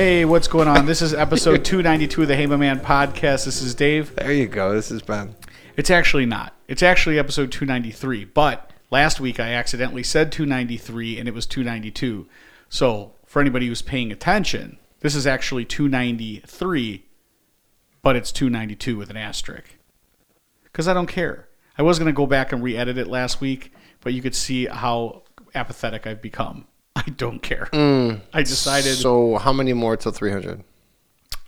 Hey, what's going on? This is episode 292 of the My Man podcast. This is Dave. There you go. This is Ben. It's actually not. It's actually episode 293. But last week I accidentally said 293 and it was 292. So for anybody who's paying attention, this is actually 293, but it's 292 with an asterisk. Because I don't care. I was going to go back and re edit it last week, but you could see how apathetic I've become. I don't care. I decided. So, how many more till 300?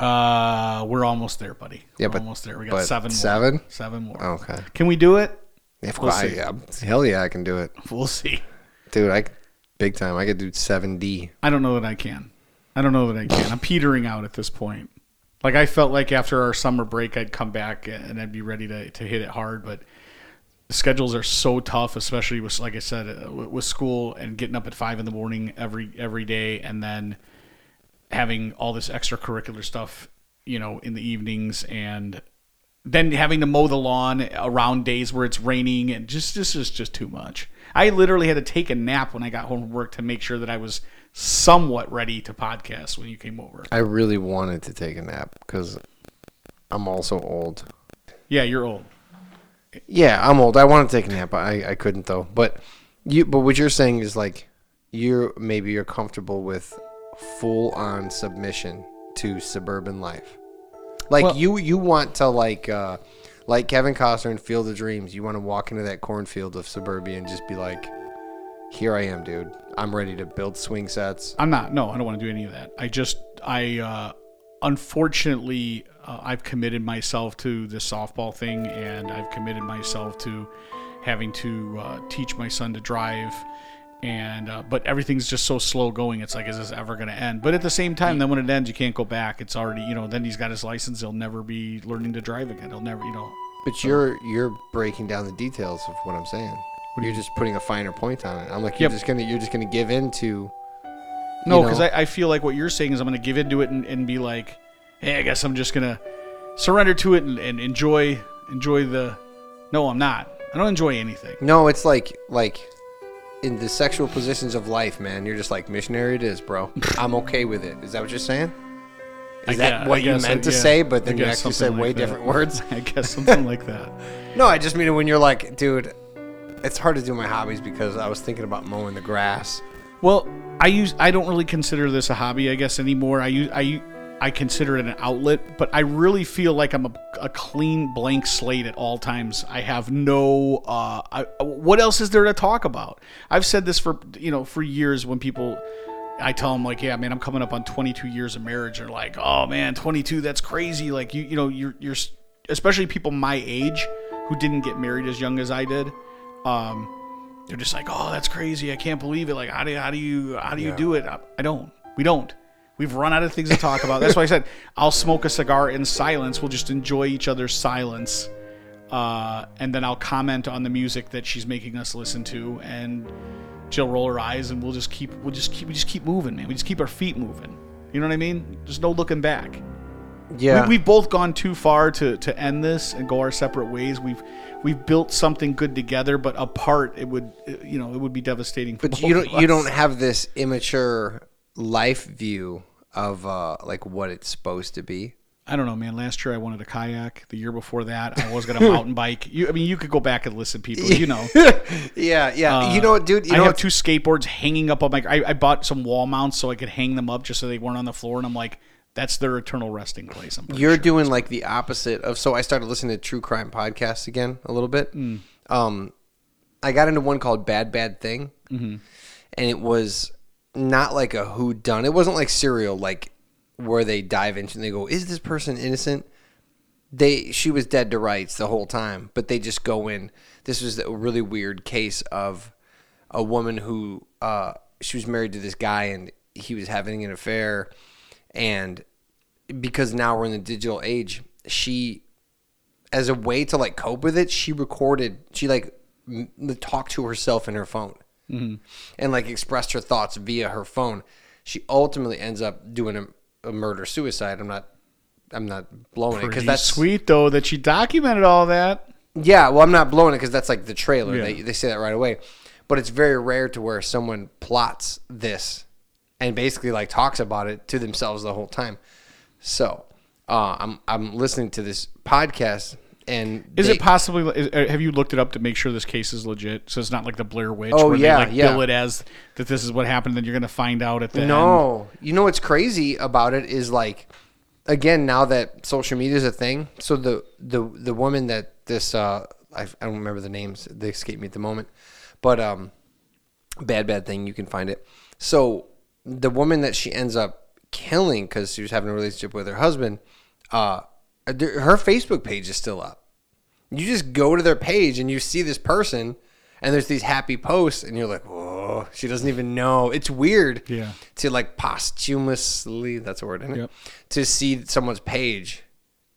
Uh, we're almost there, buddy. Yeah, we're but- almost there. We got seven. seven? More. Seven more. Okay. Can we do it? Of We'll see. yeah, hell yeah, I can do it, We'll see. dude. I big time. I could do 7D. I don't know that I can. I don't know that I can. I'm petering out at this point. Like I felt like after our summer break, I'd come back and I'd be ready to, to hit it hard, but the schedules are so tough, especially with like I said, uh, with with school and getting up at five in the morning every every day, and then having all this extracurricular stuff, you know, in the evenings, and then having to mow the lawn around days where it's raining, and just this is just too much. I literally had to take a nap when I got home from work to make sure that I was somewhat ready to podcast when you came over. I really wanted to take a nap because I'm also old. Yeah, you're old. Yeah, I'm old. I want to take a nap. I, I couldn't though. But you. But what you're saying is like you're maybe you're comfortable with full on submission to suburban life. Like Well- you you want to like uh like Kevin Costner in Field of Dreams. You want to walk into that cornfield of suburbia and just be like, "Here I am, dude. I'm ready to build swing sets." I'm not. No, I don't want to do any of that. I just, I, uh, unfortunately, uh, I've committed myself to the softball thing, and I've committed myself to having to uh, teach my son to drive. And uh, but everything's just so slow going. It's like, is this ever going to end? But at the same time, then when it ends, you can't go back. It's already, you know. Then he's got his license. He'll never be learning to drive again. He'll never, you know. But you're you're breaking down the details of what I'm saying. You're just putting a finer point on it. I'm like, you're Yep. just gonna you're just gonna give in to No, because? I, I feel like what you're saying is I'm going to give into it and, and be like, hey, I guess I'm just going to surrender to it and, and enjoy enjoy the. No, I'm not. I don't enjoy anything. No, it's like like in the sexual positions of life, man. You're just like missionary. It is, bro. I'm okay with it. Is that what you're saying? Is I that gue- I what you meant it- to yeah. say? But then you actually said something way that. different words. I guess something like that. No, I just mean it when you're like, dude. It's hard to do my hobbies because I was thinking about mowing the grass. Well, I use I don't really consider this a hobby, I guess anymore. I use I I consider it an outlet, but I really feel like I'm a, a clean blank slate at all times. I have no uh I, what else is there to talk about? I've said this for you know for years when people I tell them like, yeah, man, I'm coming up on 22 years of marriage. They're like, oh man, 22, that's crazy. Like you, you know, you're, you're, especially people my age who didn't get married as young as I did. Um, they're just like, oh, that's crazy. I can't believe it. Like, how do you, how do you, how do you do it? I, I don't. We don't. We've run out of things to talk about. That's why I said I'll smoke a cigar in silence. We'll just enjoy each other's silence. Uh, and then I'll comment on the music that she's making us listen to, and she'll roll her eyes, and we'll just keep, we'll just keep, we just keep moving, man. We just keep our feet moving. You know what I mean? There's no looking back. Yeah. We, we've both gone too far to, to end this and go our separate ways. We've we've built something good together, but apart, it would you know it would be devastating. For But you don't you don't have this immature life view of uh like what it's supposed to be. I don't know, man. Last year I wanted a kayak. The year before that, I was gonna mountain bike. You, I mean, you could go back and listen, people. You know, Yeah, yeah. Uh, you know what, dude? You I know have two skateboards hanging up on my. I, I bought some wall mounts so I could hang them up just so they weren't on the floor, and I'm like, that's their eternal resting place. I'm You're sure. doing like the opposite of. So I started listening to true crime podcasts again a little bit. Mm. Um, I got into one called Bad Bad Thing, Mm-hmm. and it was not like a who done. It wasn't like serial, like where they dive into and they go, "Is this person innocent?" They she was dead to rights the whole time, but they just go in. This was a really weird case of a woman who uh, she was married to this guy and he was having an affair, and because now we're in the digital age, she as a way to like cope with it, she recorded, she like m- talked to herself in her phone mm-hmm. and like expressed her thoughts via her phone. She ultimately ends up doing a, a murder suicide. I'm not, I'm not blowing it because that's sweet though that she documented all that. yeah. Well, I'm not blowing it because that's like the trailer. Yeah. They they say that right away, but it's very rare to where someone plots this and basically like talks about it to themselves the whole time. So uh, I'm I'm listening to this podcast and Is they- it possibly? Is, uh, have you looked it up to make sure this case is legit? So it's not like the Blair Witch. Oh, where yeah, they like yeah. bill it as that this is what happened. Then you're going to find out at the end. No, you know what's crazy about it is like, again, now that social media is a thing. So the the the woman that this uh, I, I don't remember the names; they escape me at the moment. But um, bad bad thing. You can find it. So the woman that she ends up killing because she was having a relationship with her husband, uh, her Facebook page is still up. You just go to their page and you see this person, and there's these happy posts, and you're like, "Whoa!" She doesn't even know. It's weird, Yeah. To like posthumously, that's a word, isn't it? Yep. To see someone's page,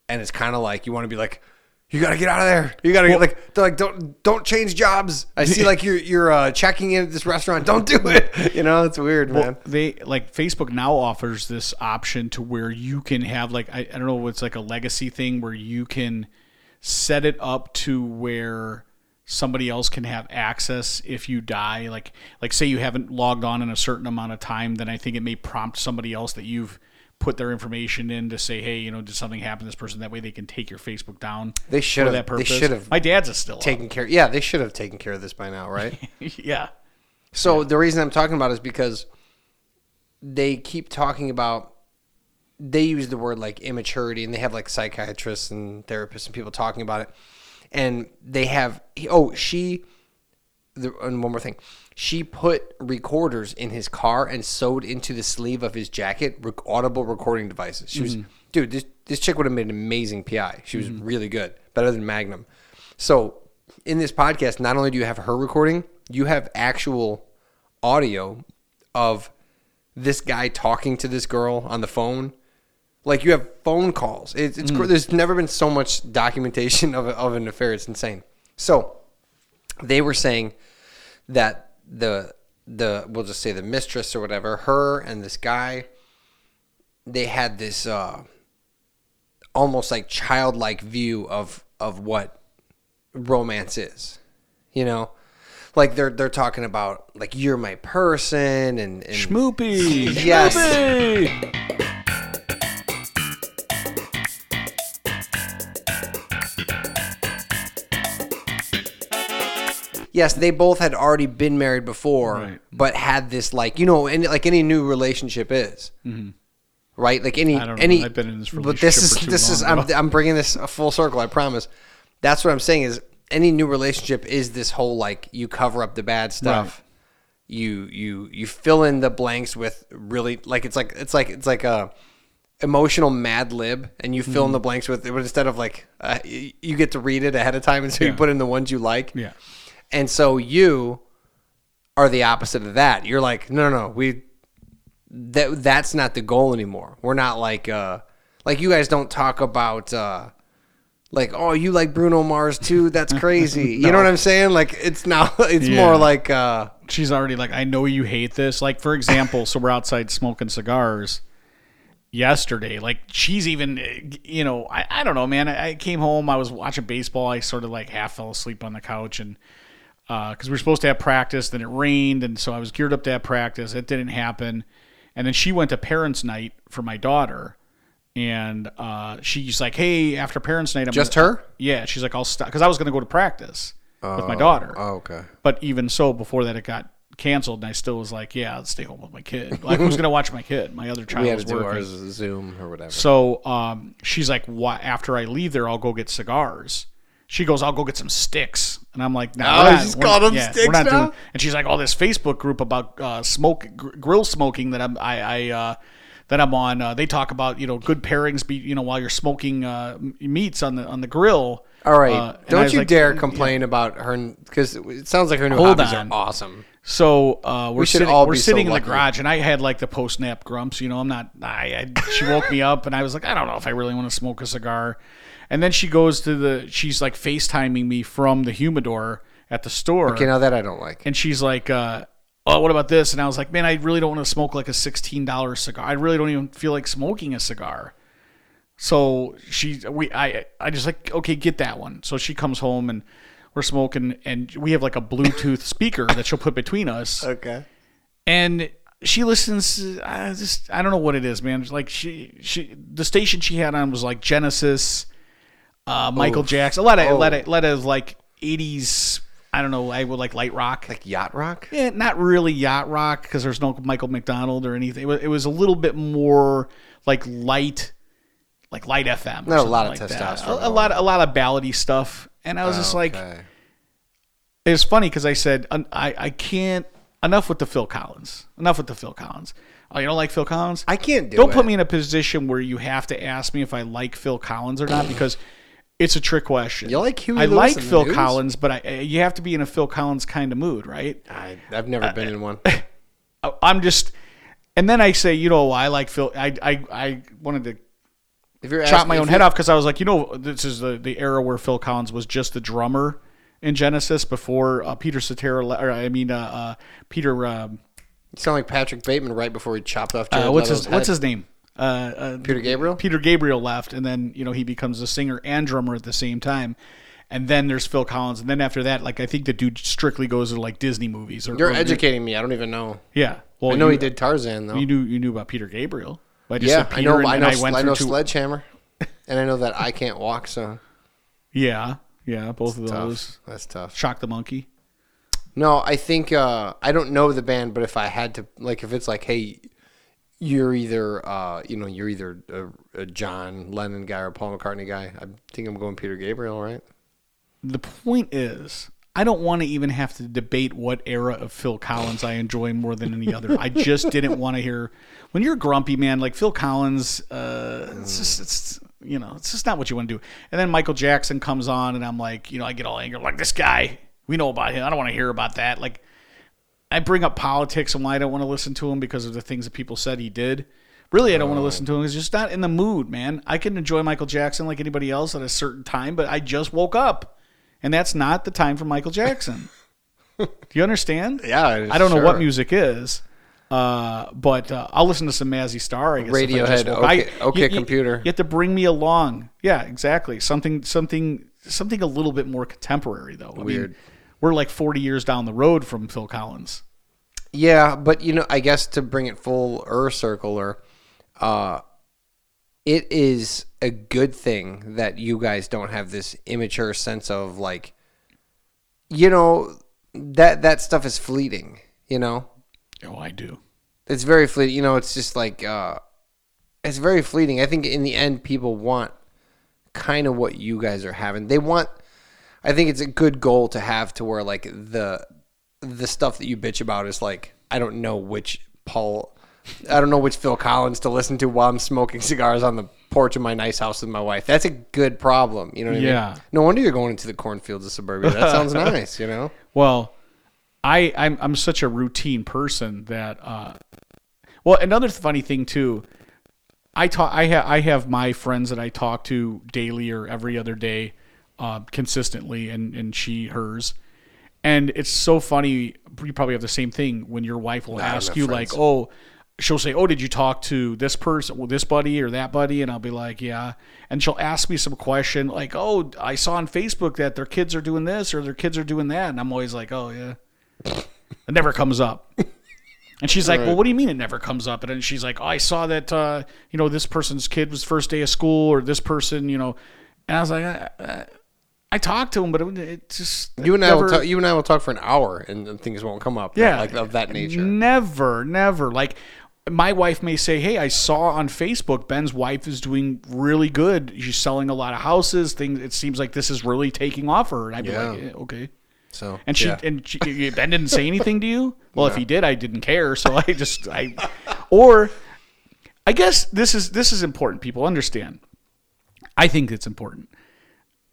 and it's kind of like you want to be like, "You got to get out of there. You got to get like, they're like, don't don't change jobs." I see like you're you're uh, checking in at this restaurant. Don't do it. You know, it's weird, man. They like Facebook now offers this option to where you can have like I, I don't know it's like a legacy thing where you can set it up to where somebody else can have access if you die like like say you haven't logged on in a certain amount of time then i think it may prompt somebody else that you've put their information in to say hey you know did something happen to this person? That way they can take your facebook down They should for have- that they purpose. should have my dad's is still Taking care, yeah, they should have taken care of this by now, right? yeah. So the reason I'm talking about is because they keep talking about they use the word like immaturity and they have like psychiatrists and therapists and people talking about it. And they have oh she the, and one more thing she put recorders in his car and sewed into the sleeve of his jacket rec- audible recording devices she was mm-hmm. dude this, this chick would have made an amazing pi she was mm-hmm. really good better than magnum so in this podcast not only do you have her recording you have actual audio of this guy talking to this girl on the phone. Like you have phone calls. It's, it's cr mm. there's never been so much documentation of, a, of an affair. It's insane. So they were saying that the the we'll just say the mistress or whatever, her and this guy, they had this uh, almost like childlike view of of what romance is. You know, like they're they're talking about like you're my person and, and schmoopy Yes. Schmoopy! Yes, they both had already been married before, Right. but had this like you know, any, like any new relationship is, right? Like any Mm-hmm. I don't know. any. I've been in this but this is relationship for too this is I'm. I'm bringing this a full circle. I promise. That's what I'm saying is any new relationship is this whole like you cover up the bad stuff. You you you fill in the blanks with really like it's like it's like it's like a emotional mad lib and you fill in Mm-hmm. the blanks with it. but instead of like uh, you get to read it ahead of time and so you put in the ones you like Yeah. And so you are the opposite of that. You're like, no, no, no, we that that's not the goal anymore. We're not like uh like you guys don't talk about uh like oh you like Bruno Mars too. That's crazy. You know what I'm saying? Like it's now it's Yeah. more like uh she's already like, I know you hate this. Like, for example, so we're outside smoking cigars yesterday. Like, she's even, you know, I, I don't know, man. I, I came home, I was watching baseball. I sort of like half fell asleep on the couch and, because we were supposed to have practice, then it rained, and so I was geared up to have practice. It didn't happen, and then she went to parents' night for my daughter, and uh, she's like, "Hey, after parents' night, I'm Just gonna- her? Yeah, she's like, "I'll stop," because I was going to go to practice with my daughter. oh, okay. But even so, before that, it got canceled, and I still was like, "Yeah, I'll stay home with my kid." Like, who's going to watch my kid? My other child We had was to do working. ours Zoom or whatever. So um, she's like, "What? After I leave there, I'll go get cigars. She goes, "I'll go get some sticks," and I'm like, "No, Oh, we're not- called them yeah, sticks now? doing." And she's like, "Oh, this Facebook group about uh, smoke gr- grill smoking that I'm I, I uh, that I'm on. Uh, they talk about you know good pairings, be you know while you're smoking uh, meats on the on the grill." All right, Uh, don't you like, dare complain about her because it sounds like her new Hold hobbies on. are awesome. So uh, we're should sitting, all we're be so sitting in the garage, and I had like the post nap grumps. You know, I'm not. I, I she woke me up, and I was like, I don't know if I really want to smoke a cigar. And then she goes to the. She's like FaceTiming me from the humidor at the store, Okay, now that I don't like. and she's like, uh, "Oh, what about this?" And I was like, "Man, I really don't want to smoke like a sixteen dollar cigar. I really don't even feel like smoking a cigar." So she, we, I, I just like, okay, get that one. So she comes home and we're smoking, and we have like a Bluetooth speaker that she'll put between us Okay. and she listens. I just I don't know what it is, man. Like she she the station she had on was like Genesis, uh, Michael Oof. Jackson, a lot of a lot of, a lot of like eighties. I don't know. I would like light rock. Like yacht rock. Yeah, not really yacht rock because there's no Michael McDonald or anything. It was, it was a little bit more like light, like light FM. Not a lot of like testosterone. A, a lot, a lot of ballady stuff. And I was just like, Okay. it was funny because I said I I can't enough with the Phil Collins. Enough with the Phil Collins. Oh, you don't like Phil Collins? I can't do don't it. put me in a position where you have to ask me if I like Phil Collins or not because it's a trick question. You like Huey I Lewis like Phil News? Collins, but I, eh, you have to be in a Phil Collins kind of mood, right? I, I've never been in one. I'm just, and then I say, you know, I like Phil. I I, I wanted to If you're chop my own head off because I was like, you know, this is the the era where Phil Collins was just the drummer in Genesis before uh, Peter Cetera, or I mean, uh, uh, Peter. Um, You sound like Patrick Bateman right before he chopped off. Jared uh, what's Leto's his What's his name? Uh, uh, Peter Gabriel? Peter Gabriel left, and then you know he becomes a singer and drummer at the same time. And then there's Phil Collins, and then after that, like I think the dude strictly goes to like Disney movies. Or, You're or- educating me. I don't even know. Yeah, well, I know you, he did Tarzan though. You knew you knew about Peter Gabriel. I just yeah, I know. and, I and know. I went I know two- Sledgehammer, and I know that I can't walk. So Yeah, yeah, both of tough. those. That's tough. Shock the monkey. No, I think uh, I don't know the band, but if I had to, like, if it's like, hey, you're either, uh, you know, you're either a, a John Lennon guy or a Paul McCartney guy. I think I'm going Peter Gabriel, right? The point is, I don't want to even have to debate what era of Phil Collins I enjoy more than any other. I just didn't want to hear when you're grumpy, man. Like Phil Collins, uh, it's just it's you know it's just not what you want to do. And then Michael Jackson comes on, and I'm like, you know, I get all angry, like this guy. We know about him. I don't want to hear about that. Like I bring up politics and why I don't want to listen to him because of the things that people said he did. Really, I don't want to listen to him. He's just not in the mood, man. I can enjoy Michael Jackson like anybody else at a certain time, but I just woke up, and that's not the time for Michael Jackson. Do you understand? Yeah, I don't know what music is, uh, but uh, I'll listen to some Mazzy Star. I guess Radiohead, okay- I- okay, you- you- computer. You have to bring me along. Yeah, exactly. Something, something, something a little bit more contemporary, though. I mean, Weird. we're like forty years down the road from Phil Collins. Yeah, but you know, I guess to bring it full er or uh, it is a good thing that you guys don't have this immature sense of like, you know, that that stuff is fleeting. You know, Oh, I do. it's very fleeting. You know, it's just like, uh, it's very fleeting. I think in the end, people want kind of what you guys are having. They want. I think it's a good goal to have to where like the the stuff that you bitch about is like I don't know which Paul, I don't know which Phil Collins to listen to while I'm smoking cigars on the porch of my nice house with my wife. That's a good problem. You know what I Yeah. mean? No wonder you're going into the cornfields of suburbia. That sounds nice. You know. Well, I I'm I'm such a routine person that uh well another funny thing too I talk I have I have my friends that I talk to daily or every other day uh consistently and and she hers and it's so funny you probably have the same thing when your wife will don't ask you friends. like oh she'll say oh did you talk to this person well, this buddy or that buddy and I'll be like yeah and she'll ask me some question like oh I saw on Facebook that their kids are doing this or their kids are doing that and I'm always like oh yeah it never comes up. And she's like, "Well, what do you mean it never comes up?" And then she's like, "Oh, I saw that uh, you know this person's kid was first day of school, or this person, you know." And I was like, "I, I, I talked to him, but it, it just You and I will talk. You and I will talk for an hour, and, and things won't come up. yeah, like of that nature. Never, never. Like my wife may say, "Hey, I saw on Facebook Ben's wife is doing really good. She's selling a lot of houses. Things. It seems like this is really taking off for her." And I'd be like, yeah, eh, "Okay." So And she yeah. and she, Ben didn't say anything to you. Well, if he did, I didn't care. So I just I, or I guess this is this is important. People understand. I think it's important.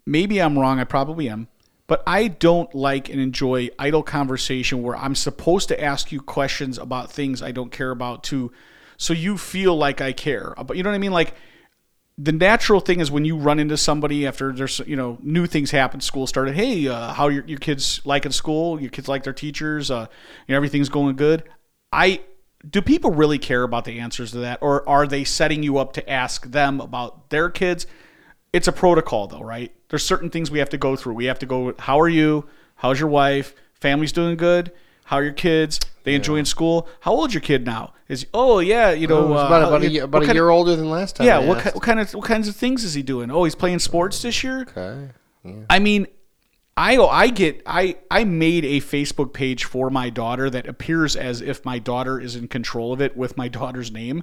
Maybe I'm wrong. I probably am. But I don't like and enjoy idle conversation where I'm supposed to ask you questions about things I don't care about too, so you feel like I care. But you know what I mean? Like the natural thing is when you run into somebody after there's you know new things happen school started hey uh, how your, your kids like in school your kids like their teachers uh, you know everything's going good i do people really care about the answers to that or are they setting you up to ask them about their kids it's a protocol though right there's certain things we have to go through we have to go how are you how's your wife family's doing good How are your kids? They enjoying school? How old's your kid now? Is oh yeah, you know It was uh, about, about, a, year, about a year of- older than last time. yeah, what, ki- what kind of what kinds of things is he doing? Oh, he's playing sports this year. Okay. I mean, I I get I I made a Facebook page for my daughter that appears as if my daughter is in control of it with my daughter's name,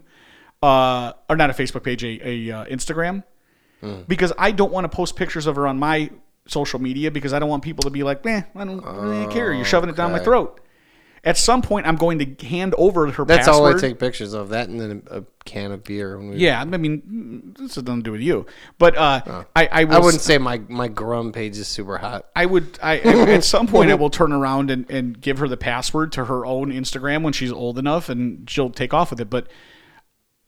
uh, or not a Facebook page, a, a uh, Instagram, because I don't want to post pictures of her on my social media because I don't want people to be like, man, I don't really care. You're shoving it down my throat. At some point, I'm going to hand over her That's password. all I take pictures of. That and then a, can of beer. When we, Yeah, I mean, mm, this has nothing to do with you, but uh, I I, will I wouldn't say my my Grum page is super hot. I would. I at some point I will turn around and, and give her the password to her own Instagram when she's old enough, and she'll take off with it. But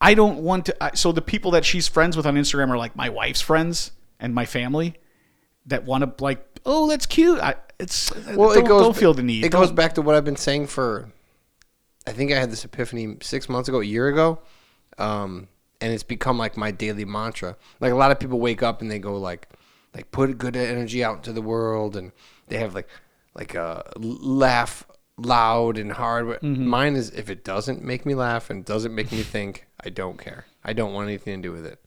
I don't want to. I, so the people that she's friends with on Instagram are like my wife's friends and my family that want to like. Oh, that's cute. I, it's Well, don't, it goes. don't feel the need. It goes Don't- back to what I've been saying for. I think I had this epiphany six months ago, a year ago, um, and it's become like my daily mantra. Like a lot of people wake up and they go like, like put good energy out into the world, and they have like, like a laugh loud and hard. Mm-hmm. Mine is if it doesn't make me laugh and doesn't make me think, I don't care. I don't want anything to do with it.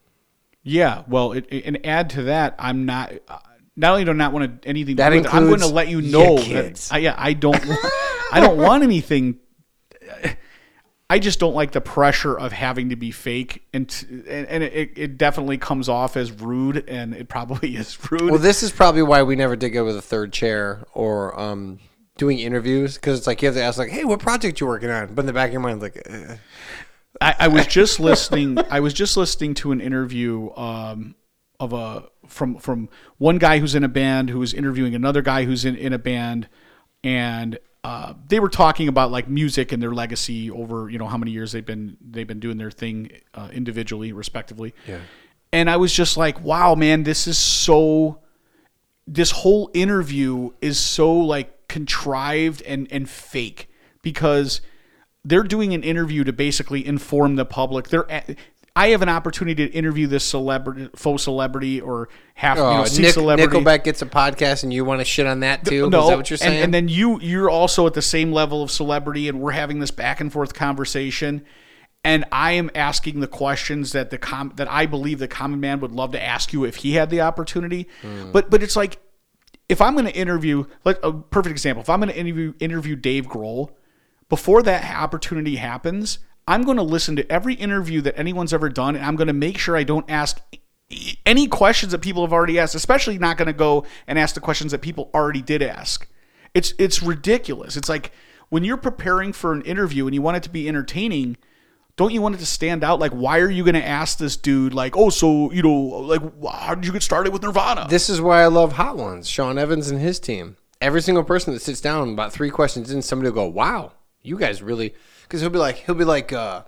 Yeah, well, it, it- and add to that, I'm not. Uh, not only do I not want to, anything, to That do with it, I'm going to let you know. That. I, yeah, I don't. I don't want anything. I just don't like the pressure of having to be fake, and t- and, and it, it definitely comes off as rude, and it probably is rude. Well, this is probably why we never did go with a third chair or um, doing interviews because it's like you have to ask like, "Hey, what project you working on?" But in the back of your mind, like, eh. I, I was just listening. I was just listening to an interview um, of a from from one guy who's in a band who was interviewing another guy who's in, in a band, and uh, they were talking about like music and their legacy over you know how many years they've been they've been doing their thing uh, individually, respectively. Yeah. And I was just like, wow, man, this is so. This whole interview is so like contrived and and fake because they're doing an interview to basically inform the public. They're at, I have an opportunity to interview this celebrity, faux celebrity, or half you know, oh, C Nick, celebrity. Nickelback gets a podcast and you want to shit on that too? no, is that what you're and- saying? And, then you you're also at the same level of celebrity, and we're having this back and forth conversation. And I am asking the questions that the com- that I believe the common man would love to ask you if he had the opportunity. Hmm. But but it's like if I'm going to interview, like a perfect example, if I'm going to interview interview Dave Grohl, before that opportunity happens, I'm going to listen to every interview that anyone's ever done, and I'm going to make sure I don't ask any questions that people have already asked. Especially not going to go and ask the questions that people already did ask. It's it's ridiculous. It's like when you're preparing for an interview and you want it to be entertaining. Don't you want it to stand out? Like, why are you going to ask this dude, like, oh, so, you know, like, how did you get started with Nirvana? this is why I love Hot Ones. Sean Evans and his team. Every single person that sits down, about three questions in, somebody will go, "Wow, you guys really." Because he'll be like, he'll be like, uh,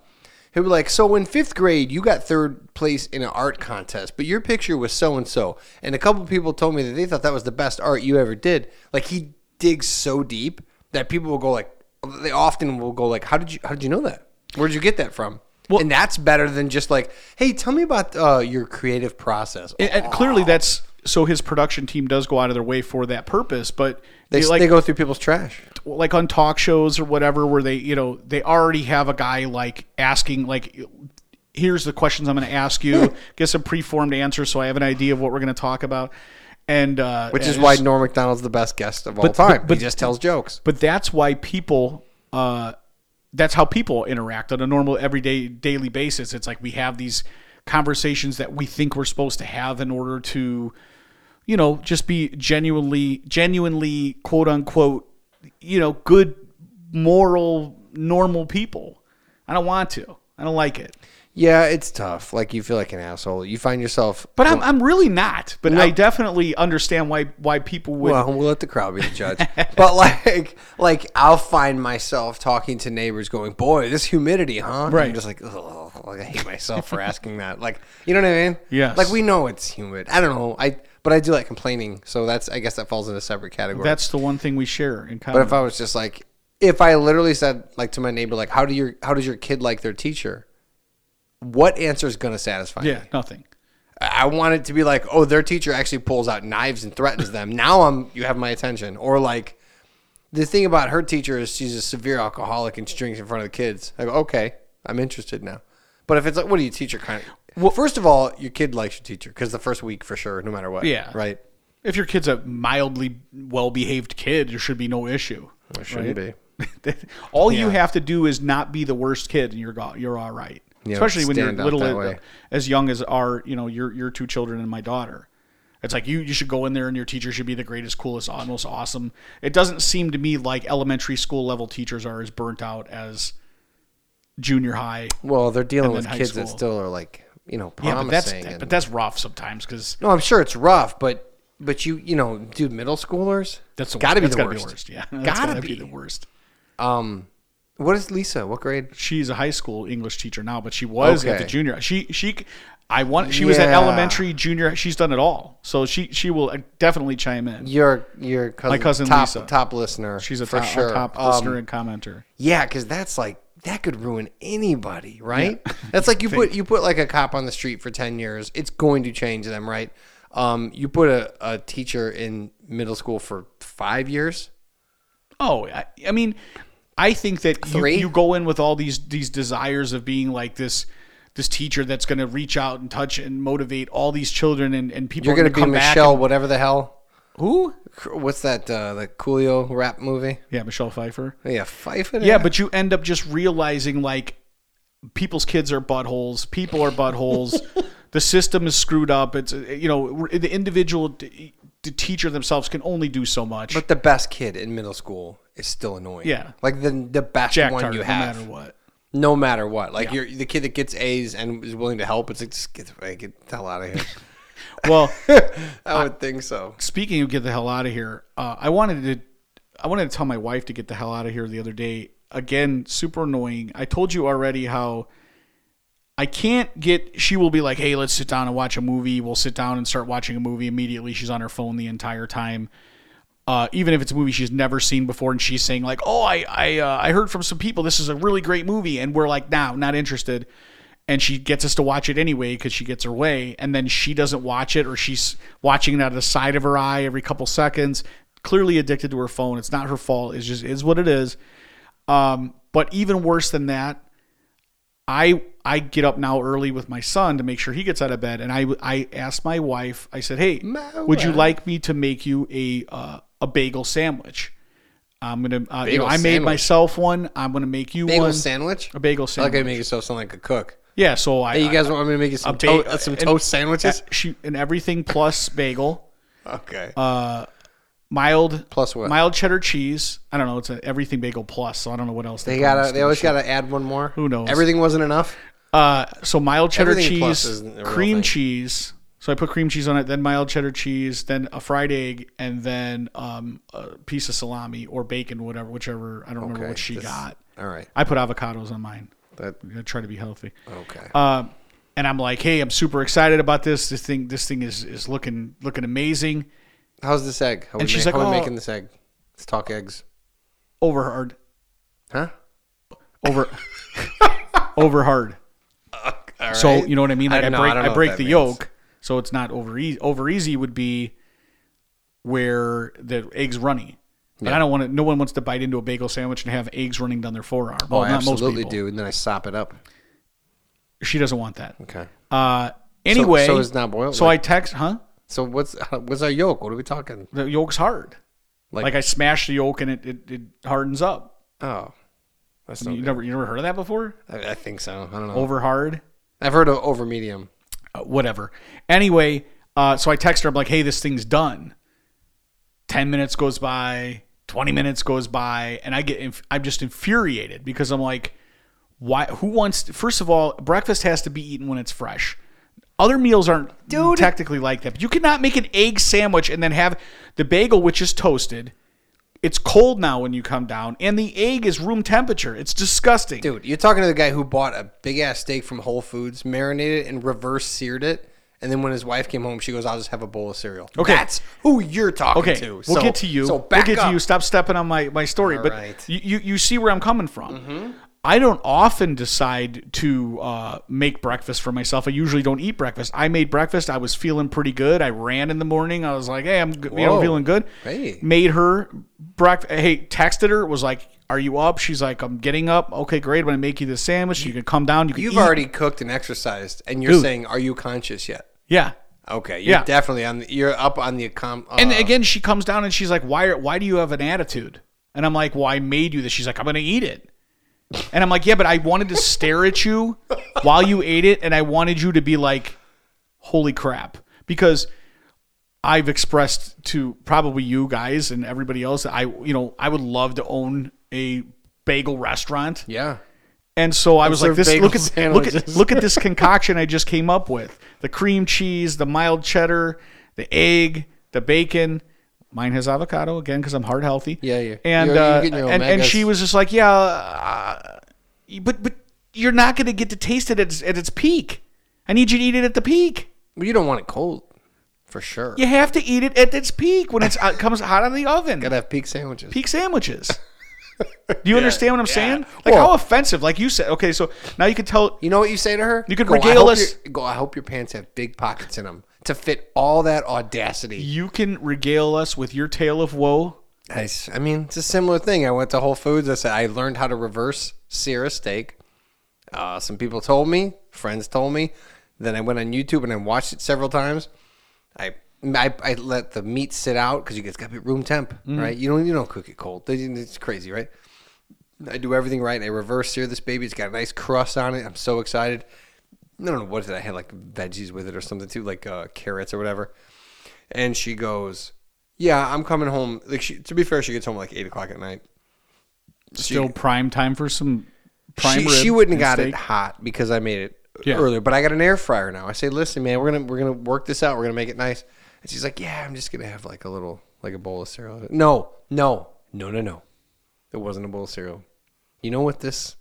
he'll be like, "So in fifth grade, you got third place in an art contest, but your picture was so and so." And a couple people told me that they thought that was the best art you ever did. Like he digs so deep that people will go like, they often will go like, "How did you? How did you know that? Where did you get that from?" Well, and that's better than just like, "Hey, tell me about uh, your creative process." and, and clearly that's so his production team does go out of their way for that purpose but They, like they go through people's trash. like on talk shows or whatever where they you know they already have a guy like asking like here's the questions i'm going to ask you get some preformed answers so i have an idea of what we're going to talk about and uh Which is why Norm Macdonald's the best guest of all But- time. but- but- he just tells jokes. but that's why people uh that's how people interact on a normal everyday daily basis. It's like we have these conversations that we think we're supposed to have in order to you know just be genuinely genuinely quote unquote you know good moral normal people. I don't want to. I don't like it Yeah, it's tough. Like you feel like an asshole. You find yourself. but i'm, I'm really not but i definitely understand why why people would well, we'll let the crowd be the judge. but like, like I'll find myself talking to neighbors, going, "Boy, this humidity, huh?" And Right. I'm just like, like I hate myself for asking that. Like, you know what I mean? Yeah. Like we know it's humid. I don't know. I but I do like complaining. So that's I guess that falls in a separate category. that's the one thing we share in But if I was just like, if I literally said like to my neighbor, like, how do your how does your kid like their teacher? What answer is going to satisfy me? yeah nothing I want it to be like, oh, their teacher actually pulls out knives and threatens them. Now I'm you have my attention. Or like, The thing about her teacher is she's a severe alcoholic and she drinks in front of the kids. I go, okay, I'm interested now. But if it's like, what do you teach her kind of? Well, first of all, your kid likes your teacher because the first week for sure, no matter what. Yeah. Right. If your kid's a mildly well behaved kid, there should be no issue. There shouldn't be. all you have to do is not be the worst kid, and you're go- you're all right. Yeah, Especially when you're little, as, as young as our you know your your two children and my daughter. It's like you you should go in there and your teacher should be the greatest, coolest, most awesome. It doesn't seem to me like elementary school level teachers are as burnt out as junior high. Well, they're dealing with kids that still are like, you know, promising. Yeah, but that's and- but that's rough sometimes because no, I'm sure it's rough, but but you you know, dude, middle schoolers. that's got to be the gotta worst. Be the worst. Yeah, Gotta gotta be be. the worst. Um, what is Lisa? What grade? she's a high school English teacher now, but she was at the junior. She she I want she was at elementary, junior. She's done it all, so she she will uh, definitely chime in. Your your cousin, My cousin top Lisa. top listener. She's a for top, sure. top Um, listener and commenter. Yeah, because that's like that could ruin anybody, right? That's like you put you put like a cop on the street for ten years, it's going to change them, right? Um, you put a, a teacher in middle school for five years. Oh, I, I mean, I think that you, you go in with all these these desires of being like this this teacher that's going to reach out and touch and motivate all these children and, and people You're gonna be come. Michelle, and- whatever the hell. who? What's that? Uh, the Coolio rap movie? Yeah, Michelle Pfeiffer. Yeah, Pfeiffer. Yeah, but you end up just realizing like people's kids are buttholes, people are buttholes, the system is screwed up. It's you know the individual, the teacher themselves can only do so much. but the best kid in middle school is still annoying. Yeah. like the the best Jack one you no have. matter what. No matter what, like you're the kid that gets A's and is willing to help. It's like just get, the- get the hell out of here. Well, I would think so. speaking of get the hell out of here, uh, I wanted to, I wanted to tell my wife to get the hell out of here the other day. Again, super annoying. I told you already how I can't get. She will be like, "Hey, let's sit down and watch a movie." We'll sit down and start watching a movie immediately. She's on her phone the entire time. Uh, even if it's a movie she's never seen before, and she's saying like, "Oh, I I uh, I heard from some people this is a really great movie," and we're like, "Now, not interested." And she gets us to watch it anyway because she gets her way, and then she doesn't watch it, or she's watching it out of the side of her eye every couple seconds. Clearly addicted to her phone. It's not her fault. It's just is what it is. Um, but even worse than that, I I get up now early with my son to make sure he gets out of bed, and I I asked my wife. I said, "Hey, My would you like me to make you a uh, a bagel sandwich?" I'm gonna, uh, you know, I made sandwich? myself one. I'm gonna make you Bagel one. sandwich. a bagel sandwich. I like how make yourself sound like a cook. yeah, so I Hey, you guys want me to make you some, a to- uh, some and- toast sandwiches? I, she and everything plus bagel, Okay. Uh, mild Plus what? mild cheddar cheese. I don't know. It's a everything bagel plus. So I don't know what else they call gotta. They always gotta add one more. Who knows? Everything wasn't enough. Uh, so mild cheddar Everything cheese, isn't a real cream thing. cheese. So I put cream cheese on it, then mild cheddar cheese, then a fried egg, and then um, a piece of salami or bacon, whatever, whichever. I don't remember what she this- got. All right. I put avocados on mine. That I try to be healthy. okay. Um, and I'm like, hey, I'm super excited about this. This thing, this thing is is looking looking amazing. How's this egg? How and we, she's ma- like, how we "Oh." making this egg? Let's talk eggs. Over hard, Huh? over over hard. All So you know what I mean? Like I, don't know. break I, what break the means. yolk, so it's not over easy. Over easy would be where the eggs runny. But I don't want to. No one wants to bite into a bagel sandwich and have eggs running down their forearm. Oh, I not absolutely people. do. And then I sop it up. She doesn't want that. Okay. Uh, anyway, so it's not boiled? So Like- I text, huh? So what's what's our yolk? What are we talking? The yolk's hard. Like- Like, I smash the yolk and it, it, it hardens up. Oh, that's You good. never you never heard of that before? I, I think so. I don't know. Over hard. I've heard of over medium. Uh, whatever. Anyway, uh, so I text her. I'm like, "Hey, this thing's done." Ten minutes goes by, twenty minutes goes by, and I get inf- I'm just infuriated because I'm like, "Why? Who wants?" first of all, breakfast has to be eaten when it's fresh. Other meals aren't technically like that. But you cannot make an egg sandwich and then have the bagel, which is toasted. It's cold now when you come down, and the egg is room temperature. It's disgusting. Dude, you're talking to the guy who bought a big ass steak from Whole Foods, marinated it, and reverse seared it. And then when his wife came home, she goes, "I'll just have a bowl of cereal." Okay. that's who you're talking Okay, to. we'll So- get to you. So back we'll get up. to you. Stop stepping on my, my story. but right. you, you you see where I'm coming from. Mm-hmm. I don't often decide to uh, make breakfast for myself. I usually don't eat breakfast. I made breakfast. I was feeling pretty good. I ran in the morning. I was like, "Hey, I'm you know feeling good." Hey. Made her breakfast. Hey, texted her. Was like, "Are you up?" She's like, "I'm getting up." Okay, great. I'm gonna make you the sandwich. You can come down. You can You've eat. already cooked and exercised, and you're Dude. saying, "Are you conscious yet?" yeah. Okay, you're Yeah. definitely on. The, you're up on the com. Uh, And again, she comes down and she's like, "Why? Why do you have an attitude?" And I'm like, "Well, I made you this." She's like, "I'm gonna eat it." And I'm like, "Yeah, but I wanted to stare at you while you ate it, and I wanted you to be like, holy crap,' because." I've expressed to probably you guys and everybody else that I, you know, I would love to own a bagel restaurant. yeah, And so I was like, "This look at look at look at this concoction I just came up with: the cream cheese, the mild cheddar, the egg, the bacon. Mine has avocado again because I'm heart healthy. Yeah, yeah. And You're- you're uh, your and and she was just like, "Yeah, uh, but but you're not going to get to taste it at its, at its peak. I need you to eat it at the peak. well, you don't want it cold, for sure. You have to eat it at its peak when it's uh, comes hot out of the oven. Gotta have peak sandwiches. peak sandwiches." Do you understand what I'm saying? Like Well- how offensive? Like you said. Okay, so now you can tell You know what you say to her? You could Go, regale hope us- Go. I hope your pants have big pockets in them to fit all that audacity. you can regale us with your tale of woe. I, I mean, it's a similar thing. I went to Whole Foods. I said I learned how to reverse sear a steak. Uh, some people told me, friends told me. Then I went on YouTube and I watched it several times. I I, I let the meat sit out because you guys got to be room temp, right? You don't you don't cook it cold. It's crazy, right? I do everything right. I reverse sear this baby. It's got a nice crust on it. I'm so excited. I don't know what did I had like veggies with it or something too, like uh, carrots or whatever. And she goes, "Yeah, I'm coming home." Like she, to be fair, she gets home like eight o'clock at night. Still prime time for some prime she, she wouldn't have got it hot because I made it Yeah. earlier. But I got an air fryer now. I say, listen, man, we're gonna we're gonna work this out. We're gonna make it nice. And she's like, yeah, I'm just gonna have like a little like a bowl of cereal. No, no, no, no, no. It wasn't a bowl of cereal. You know what this?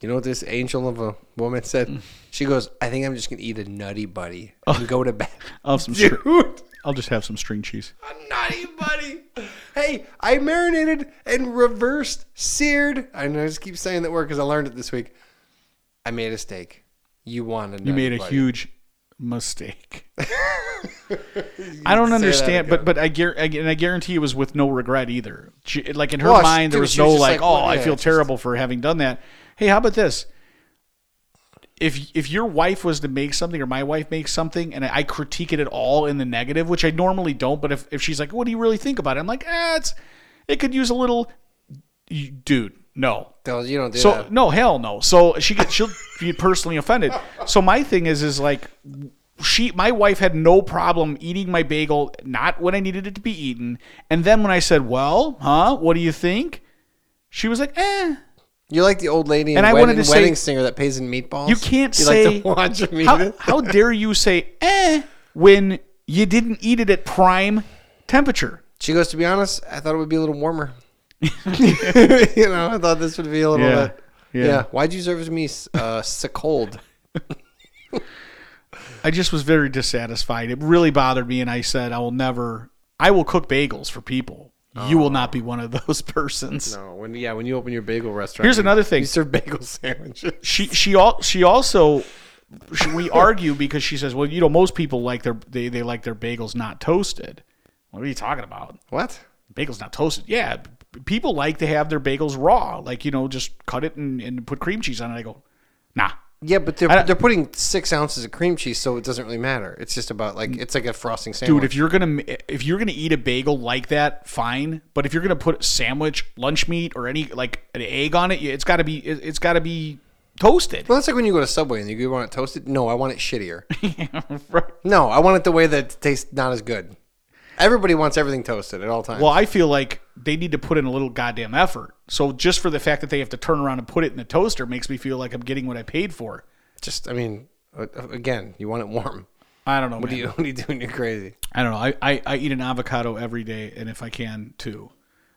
You know what this angel of a woman said? Mm. She goes, I think I'm just gonna eat a nutty buddy and oh. go to bed. I'll have some. str- Dude. I'll just have some string cheese. A nutty buddy. Hey, I marinated and reversed seared. I know I just keep saying that word because I learned it this week. I made a steak. You wanted. You made a huge mistake. I don't understand, but but I, guar- I and I guarantee it was with no regret either. She, like in her Well, mind, there was no like, like, oh, well, I yeah, feel just- terrible for having done that. Hey, how about this? If if your wife was to make something or my wife makes something and I critique it at all in the negative, which I normally don't, but if, if she's like, what do you really think about it? I'm like, eh, it's it could use a little, dude. No, So you don't do so that. no, hell no. So she get she'll be personally offended. So my thing is is like she my wife had no problem eating my bagel not when I needed it to be eaten. And then when I said, "Well, huh? What do you think?" She was like, "Eh." You're like the old lady in And I wedding, wanted to say- wedding singer that pays in meatballs. You can't you say like to watch eat how, it. how dare you say "eh" when you didn't eat it at prime temperature? She goes, to be honest, I thought it would be a little warmer. you know, I thought this would be a little Yeah, bit. yeah. Yeah. Why'd you serve it to me uh, so cold? I just was very dissatisfied. It really bothered me, and I said, "I will never. I will cook bagels for people. You will oh. not be one of those persons." No, when yeah, when you open your bagel restaurant, Here's another thing. You serve bagel sandwiches. She she al- she also she, we argue because she says, "Well, you know, most people like their they, they like their bagels not toasted." What are you talking about? What? Bagels not toasted? Yeah, people like to have their bagels raw, like you know, just cut it and, and put cream cheese on it. I go, nah. Yeah, but they're they're putting six ounces of cream cheese, so it doesn't really matter. It's just about like it's like a frosting sandwich. Dude, if you're gonna if you're gonna eat a bagel like that, fine. But if you're gonna put sandwich, lunch meat, or any like an egg on it, it's got to be it- it's got to be toasted. well, that's like when you go to Subway and you want it toasted. No, I want it shittier. Right. no, I want it the way that it tastes not as good. Everybody wants everything toasted at all times. Well, I feel like they need to put in a little goddamn effort. So just for the fact that they have to turn around and put it in the toaster makes me feel like I'm getting what I paid for. just, I mean, uh, again, you want it warm. I don't know. What do man. you what are you doing? You're crazy. I don't know. I, I, I eat an avocado every day, and if I can, two.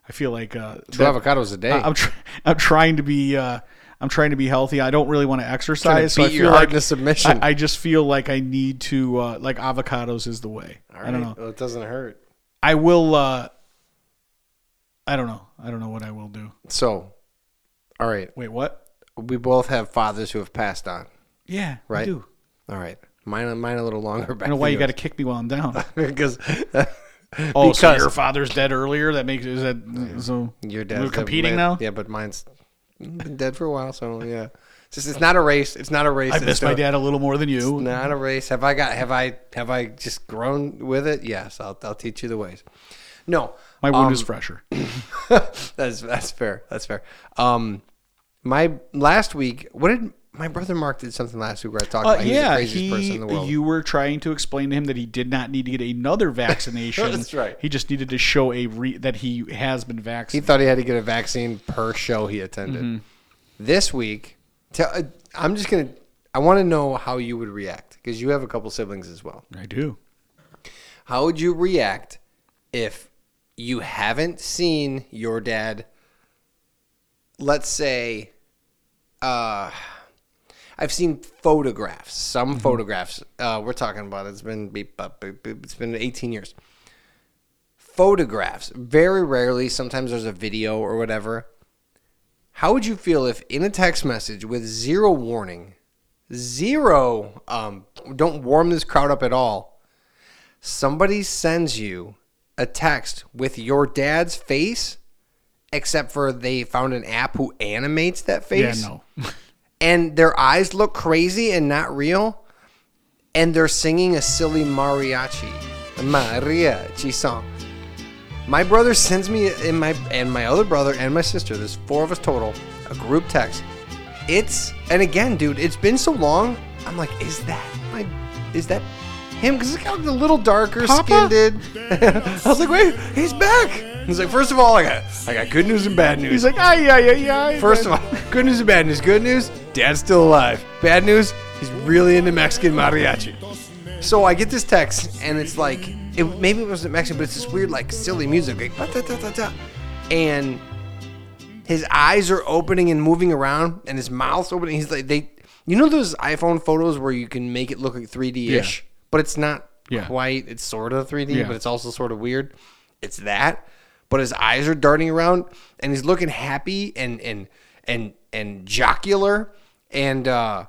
I feel like uh, Two that- avocados a day. I- I'm tr- I'm trying to be uh, I'm trying to be healthy. I don't really want to exercise. so I feel like submission. I, I just feel like I need to uh, like avocados is the way. I don't know. Well, it doesn't hurt. I will. Uh, I don't know. I don't know what I will do. So, All right. Wait, what? We both have fathers who have passed on. Yeah, I Right. do. All right. Mine, mine a little longer back. I don't know why you got to kick me while I'm down. because Oh, so Because- your father's dead earlier? That makes is that so? your dad We're competing now. Yeah, but mine's been dead for a while, so yeah. It's just it's not a race. It's not a race. I miss my dad a little more than you. Not a race. Have I got? Have I? Have I just grown with it? Yes. I'll, I'll teach you the ways. No, My wound um, is fresher. that's that's fair. That's fair. Um, my last week, what did my brother Mark did something last week where I talked Uh, about he's the yeah, craziest person he. in the world. You were trying to explain to him that he did not need to get another vaccination. That's right. He just needed to show a re- that he has been vaccinated. He thought he had to get a vaccine per show he attended. Mm-hmm. This week, tell, uh, I'm just gonna. I want to know how you would react because you have a couple siblings as well. I do. How would you react if you haven't seen your dad? Let's say, uh, I've seen photographs. Some photographs. Uh, we're talking about it's been beep, up, beep, beep, it's been 18 years. Photographs. Very rarely. Sometimes there's a video or whatever. How would you feel if in a text message with zero warning, zero, um, don't warm this crowd up at all, somebody sends you a text with your dad's face, except for they found an app who animates that Yeah, face, no. and their eyes look crazy and not real, and they're singing a silly mariachi, a mariachi song. My brother sends me and my and my other brother and my sister. There's four of us total. A group text. It's and again, dude. It's been so long. I'm like, is that my? Is that him? Because it's got a little darker Papa? skinned. I was like, wait, he's back. He's like, first of all, I got I got good news and bad news. He's like, ah, yeah, yeah, yeah. First of all, good news and bad news. Good news, Dad's still alive. Bad news, he's really into Mexican mariachi. So I get this text, and it's like, it, maybe it wasn't Mexican, but it's this weird, like, silly music, like, ba-da-da-da-da. and his eyes are opening and moving around, and his mouth's opening. He's like, they, you know, those iPhone photos where you can make it look like 3D ish, Yeah. But it's not Yeah. quite. It's sort of 3D, Yeah. but it's also sort of weird. It's that, but his eyes are darting around, and he's looking happy and and and and jocular, and uh,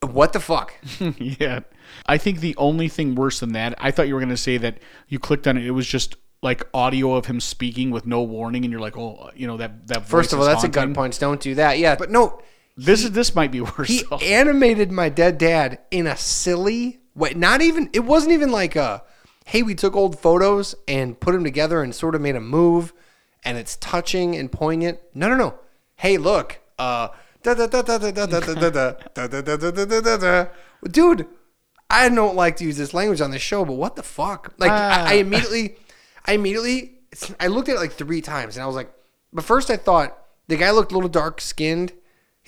what the fuck? yeah. I think the only thing worse than that, I thought you were going to say that you clicked on it. It was just like audio of him speaking with no warning, and you're like, oh, you know that that. First of all, that's a gut haunting. punch. Don't do that. Yeah, but no, this is this might be worse. He animated my dead dad in a silly way. Not even it wasn't even like a hey, we took old photos and put them together and sort of made a move and it's touching and poignant. No, no, no. Hey, look. Uh Dude, I don't like to use this language on this show, but what the fuck? Like, uh. I, I, immediately, I immediately, I looked at it like three times, and I was like, but first I thought the guy looked a little dark skinned,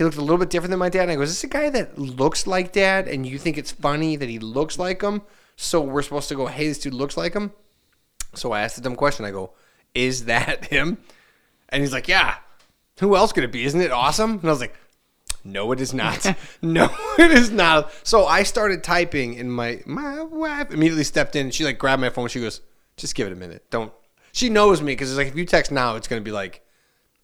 he looked a little bit different than my dad. And I go, is this a guy that looks like dad, and you think it's funny that he looks like him? So we're supposed to go, hey, this dude looks like him. So I asked a dumb question. I go, is that him? And he's like, yeah. Who else could it be? Isn't it awesome? And I was like, no, it is not. no, it is not. So I started typing, and my my wife immediately stepped in. And she like grabbed my phone. She goes, "Just give it a minute. Don't." She knows me because it's like if you text now, it's gonna be like,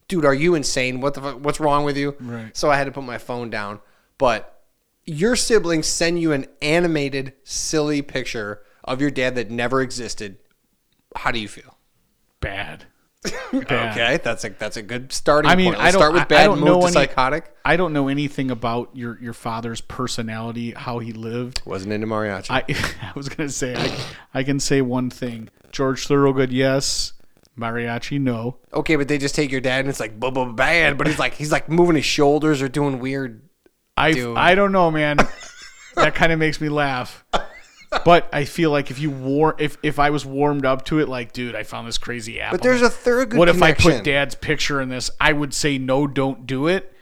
"Dude, are you insane? What the fuck? What's wrong with you?" Right. So I had to put my phone down. But your siblings send you an animated, silly picture of your dad that never existed. How do you feel? bad. Okay, that's a that's a good starting I mean, point. I Let's don't start with I- I bad don't mood know any- psychotic. I don't know anything about your your father's personality, how he lived. Wasn't into mariachi. I I was gonna say I I can say one thing. George Thorogood, yes. Mariachi, no. Okay, but they just take your dad and it's like blah blah bad, but he's like he's like moving his shoulders or doing weird. I Dude. I don't know, man. that kind of makes me laugh. But I feel like if you war if if I was warmed up to it, like, dude, I found this crazy app. But there's a third good what if I connection. put dad's picture in this? I would say no, don't do it.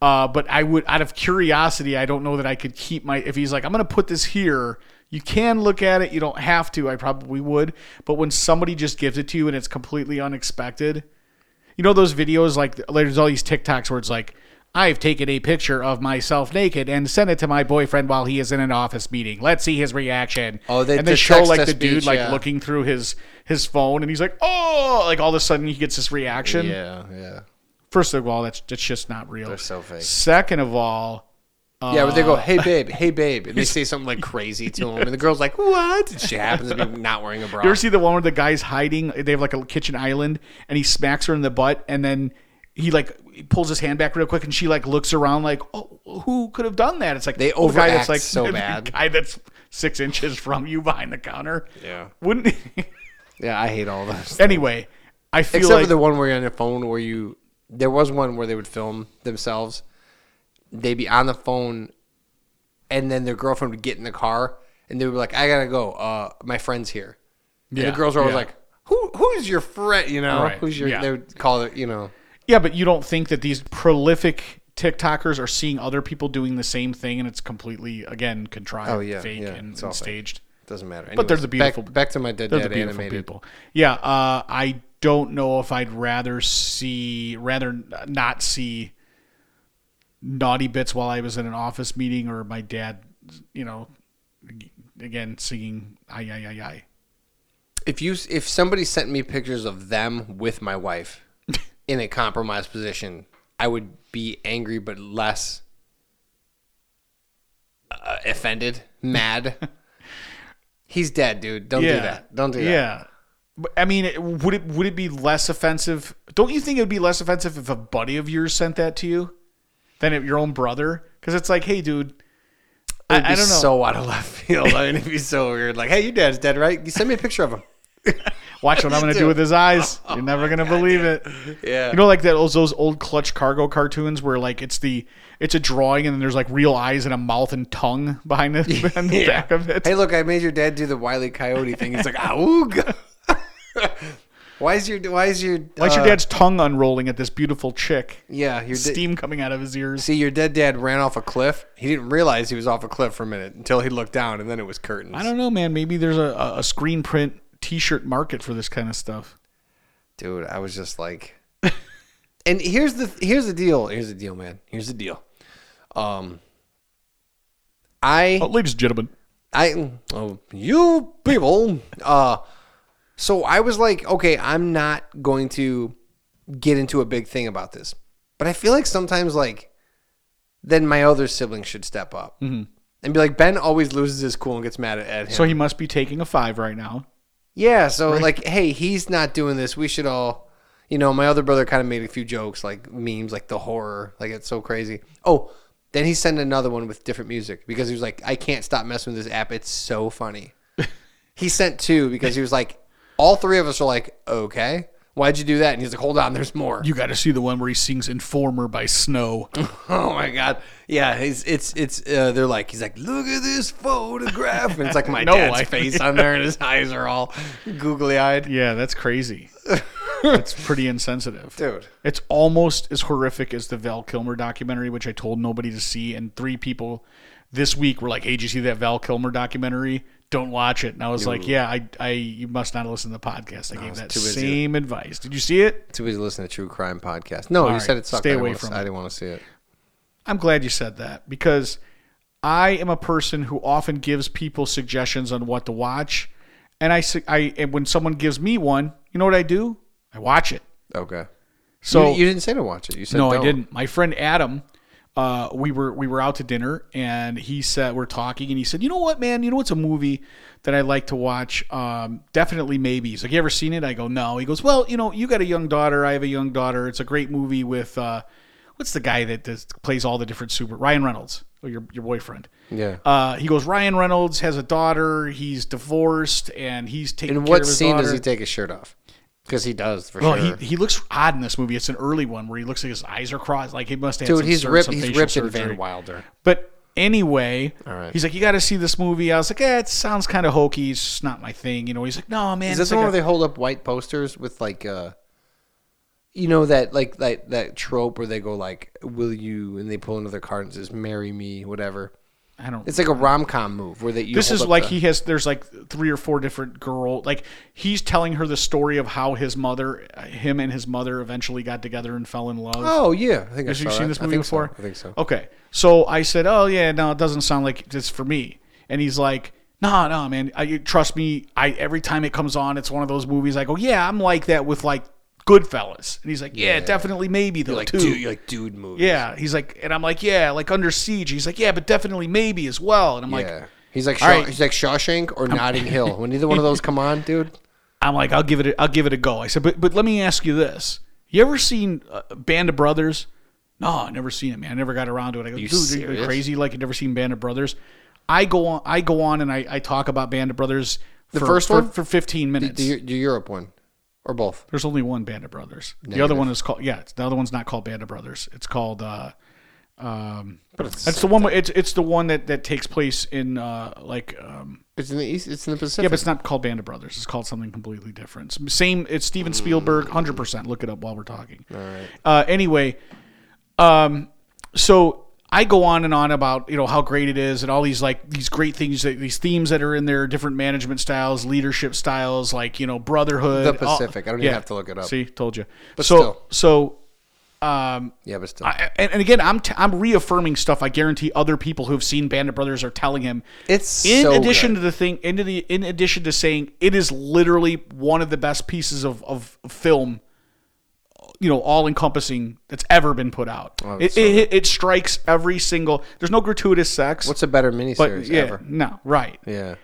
Uh, but I would, out of curiosity, I don't know that I could keep my. If he's like, I'm going to put this here, you can look at it. You don't have to. I probably would. But when somebody just gives it to you and it's completely unexpected, you know those videos like there's all these TikToks where it's like, I've taken a picture of myself naked and sent it to my boyfriend while he is in an office meeting. Let's see his reaction. Oh, they- and they the show like the text-to-speech, dude like yeah. looking through his his phone and he's like, oh, like all of a sudden he gets this reaction. Yeah, yeah. First of all, that's that's just not real. They're so fake. Second of all, Yeah, but they go, "Hey uh, babe, hey babe," and they say something like crazy to him, and the girl's like, "What?" And she happens to be not wearing a bra. you ever see the one where the guy's hiding? They have like a kitchen island, and he smacks her in the butt, and then he like he pulls his hand back real quick, and she like looks around like, "Oh, who could have done that?" It's like They the guy that's like so the bad. guy that's six inches from you behind the counter. Yeah. wouldn't. yeah, I hate all those. anyway, I feel Except like for the one where you're on your phone, where you there was one where they would film themselves. They'd be on the phone, and then their girlfriend would get in the car, and they would be like, "I gotta go. Uh, my friend's here." And Yeah, the girls are always yeah. like, "Who? Who's your friend? You know, Right, who's your?" yeah. They would call it, you know. Yeah, but you don't think that these prolific TikTokers are seeing other people doing the same thing and it's completely again contrived, Oh, yeah, fake, yeah, and, and all fake. staged. Doesn't matter. But they're Anyways, the beautiful- Back, back to my dead They're dad the animated. people. Yeah, uh, I don't know if I'd rather see rather not see naughty bits while I was in an office meeting or my dad, you know, again singing "ay ay ay ay." If you if somebody sent me pictures of them with my wife in a compromised position, I would be angry but less uh, offended, mad. He's dead, dude. Don't yeah, do that. Don't do that. Yeah. But, I mean, would it would it be less offensive? Don't you think it would be less offensive if a buddy of yours sent that to you than your own brother? Because it's like, hey, dude, I, be I don't know. so out of left field. I mean, it'd be so weird. Like, hey, your dad's dead, right? You send me a picture of him. Watch what I'm going to do with his eyes. You're never going to believe it. Yeah. You know, like that those, those old Clutch Cargo cartoons where like it's the it's a drawing and then there's like real eyes and a mouth and tongue behind the, behind the Yeah. back of it. Hey, look, I made your dad do the Wiley Coyote thing. He's like, oog. Why is your Why is your Why's your uh, dad's tongue unrolling at this beautiful chick? Yeah, your Steam coming out of his ears. See, your dead dad ran off a cliff. He didn't realize he was off a cliff for a minute until he looked down, and then it was curtains. I don't know, man. Maybe there's a, a- a screen print T-shirt market for this kind of stuff. Dude, I was just like, and here's the here's the deal. Here's the deal, man. Here's the deal. Um, I Oh, ladies and gentlemen, I oh you people. Uh, so I was like, okay, I'm not going to get into a big thing about this, but I feel like sometimes like then my other sibling should step up mm-hmm. and be like, Ben always loses his cool and gets mad at, at him. so he must be taking a five right now. Yeah, so like, hey, he's not doing this. We should all, you know, my other brother kind of made a few jokes, like memes, like the horror, like it's so crazy. Oh, then he sent another one with different music because he was like, I can't stop messing with this app. It's so funny. he sent two because he was like, all three of us are like, okay, why'd you do that? And he's like, hold on, there's more. You got to see the one where he sings "Informer" by Snow. Oh my god, yeah, it's it's it's. Uh, they're like, he's like, look at this photograph, and it's like my No, dad's I- face on there, and his eyes are all googly eyed. yeah, that's crazy. it's pretty insensitive. Dude. It's almost as horrific as the Val Kilmer documentary, which I told nobody to see. And three people this week were like, "Hey, did you see that Val Kilmer documentary? Don't watch it." And I was like, "Yeah, I, I, you must not listen to the podcast. I gave that same advice. Did you see it? Too busy listening to true crime podcast. No, you right, said it sucked. stay away from I didn't want to see it. I'm glad you said that because I am a person who often gives people suggestions on what to watch, and I, I, and when someone gives me one, you know what I do? I watch it. Okay. So you, you didn't say to watch it. You said No, I don't. didn't. My friend Adam, uh, we were we were out to dinner and he said we're talking and he said, "You know what, man? You know what's a movie that I like to watch? Um, definitely maybe." He's like, "You ever seen it?" I go, "No." He goes, "Well, you know, you got a young daughter. I have a young daughter. It's a great movie with uh, what's the guy that does, plays all the different super Ryan Reynolds, or your your boyfriend." Yeah. Uh, he goes, Ryan Reynolds has a daughter. He's divorced, and he's taking In what scene does he take his shirt off? Because he does for Well, sure. he, he looks odd in this movie. It's an early one where he looks like his eyes are crossed. Like he must have. Dude, he's ripped. some He's ripped in. Van Wilder. But anyway, right. he's like, you got to see this movie. I was like, eh, it sounds kind of hokey. It's just not my thing. You know, he's like, no, man. Is this the one like where they hold up white posters with like, uh, you know that like that that trope where they go like, "Will you?" and they pull another card and says, "Marry me," whatever. I don't. It's like a rom com move where they. You this is like the- he has. There's like three or four different girl. Like he's telling her the story of how his mother, him and his mother, eventually got together and fell in love. Oh yeah, I think I Have you seen that. this I movie so. before? I think so. Okay. So I said, "Oh yeah, no, it doesn't sound like it's for me." And he's like, "No, no, man. I, trust me. I every time it comes on, it's one of those movies. I go, yeah, I'm like that with like Goodfellas, and he's like, yeah, definitely, maybe though like too. dude, like dude movies. yeah, he's like, and I'm like, yeah, like Under Siege. He's like, yeah, but definitely maybe as well. And I'm like, yeah. He's like Shaw, right. he's like Shawshank or Notting Hill. When either one of those come on, dude. I'm like, I'll give it, a, I'll give it a go. I said, but but let me ask you this: You ever seen uh, Band of Brothers? No, I never seen it, man. I never got around to it. I go, dude, are you crazy? Like you never seen Band of Brothers? I go on, I go on, and I, I talk about Band of Brothers. The first for, one? for 15 minutes. Do, do Europe one or both? There's only one Band of Brothers. The other one is called yeah. The other one's not called Band of Brothers. It's called uh, um, But it's the one. It's it's the one that that takes place in uh like um it's in the east. It's in the Pacific. yeah, but it's not called Band of Brothers. It's called something completely different. Same. It's Steven Spielberg. Hundred percent. Look it up while we're talking. All right. Uh, anyway, um, so I go on and on about you know how great it is and all these like these great things that these themes that are in there, different management styles, leadership styles, like you know brotherhood. The all- Pacific. I don't even have to look it up. See, told you. But so still. so. Um, Yeah, but still, I, and, and again, I'm t- I'm reaffirming stuff. I guarantee other people who have seen Band of Brothers are telling him. it's In so addition good. to the thing, into the in addition to saying it is literally one of the best pieces of, of film, you know, all encompassing that's ever been put out. Oh, it, so it, it strikes every single. There's no gratuitous sex. what's a better but miniseries yeah, ever? no, right. Yeah.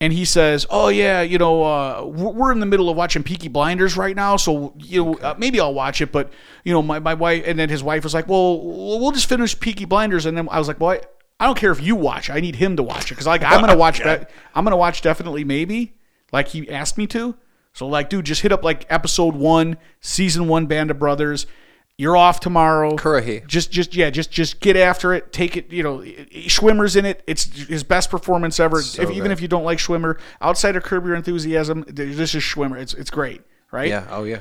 And he says, "Oh yeah, you know, uh, we're in the middle of watching Peaky Blinders right now, so you know, uh, maybe I'll watch it." But you know, my, my wife, and then his wife was like, "Well, we'll just finish Peaky Blinders," and then I was like, "Well, I, I don't care if you watch. it. I need him to watch it because like I'm gonna watch that. I'm gonna watch definitely maybe like he asked me to. So like, dude, just hit up like episode one, season one, Band of Brothers. You're off tomorrow. Kurahi. Just, just yeah, just, just get after it. Take it. You know, Schwimmer's in it. It's his best performance ever. So if, even if you don't like Schwimmer, outside of Curb Your Enthusiasm, this is Schwimmer. It's it's great, right? Yeah. Oh yeah.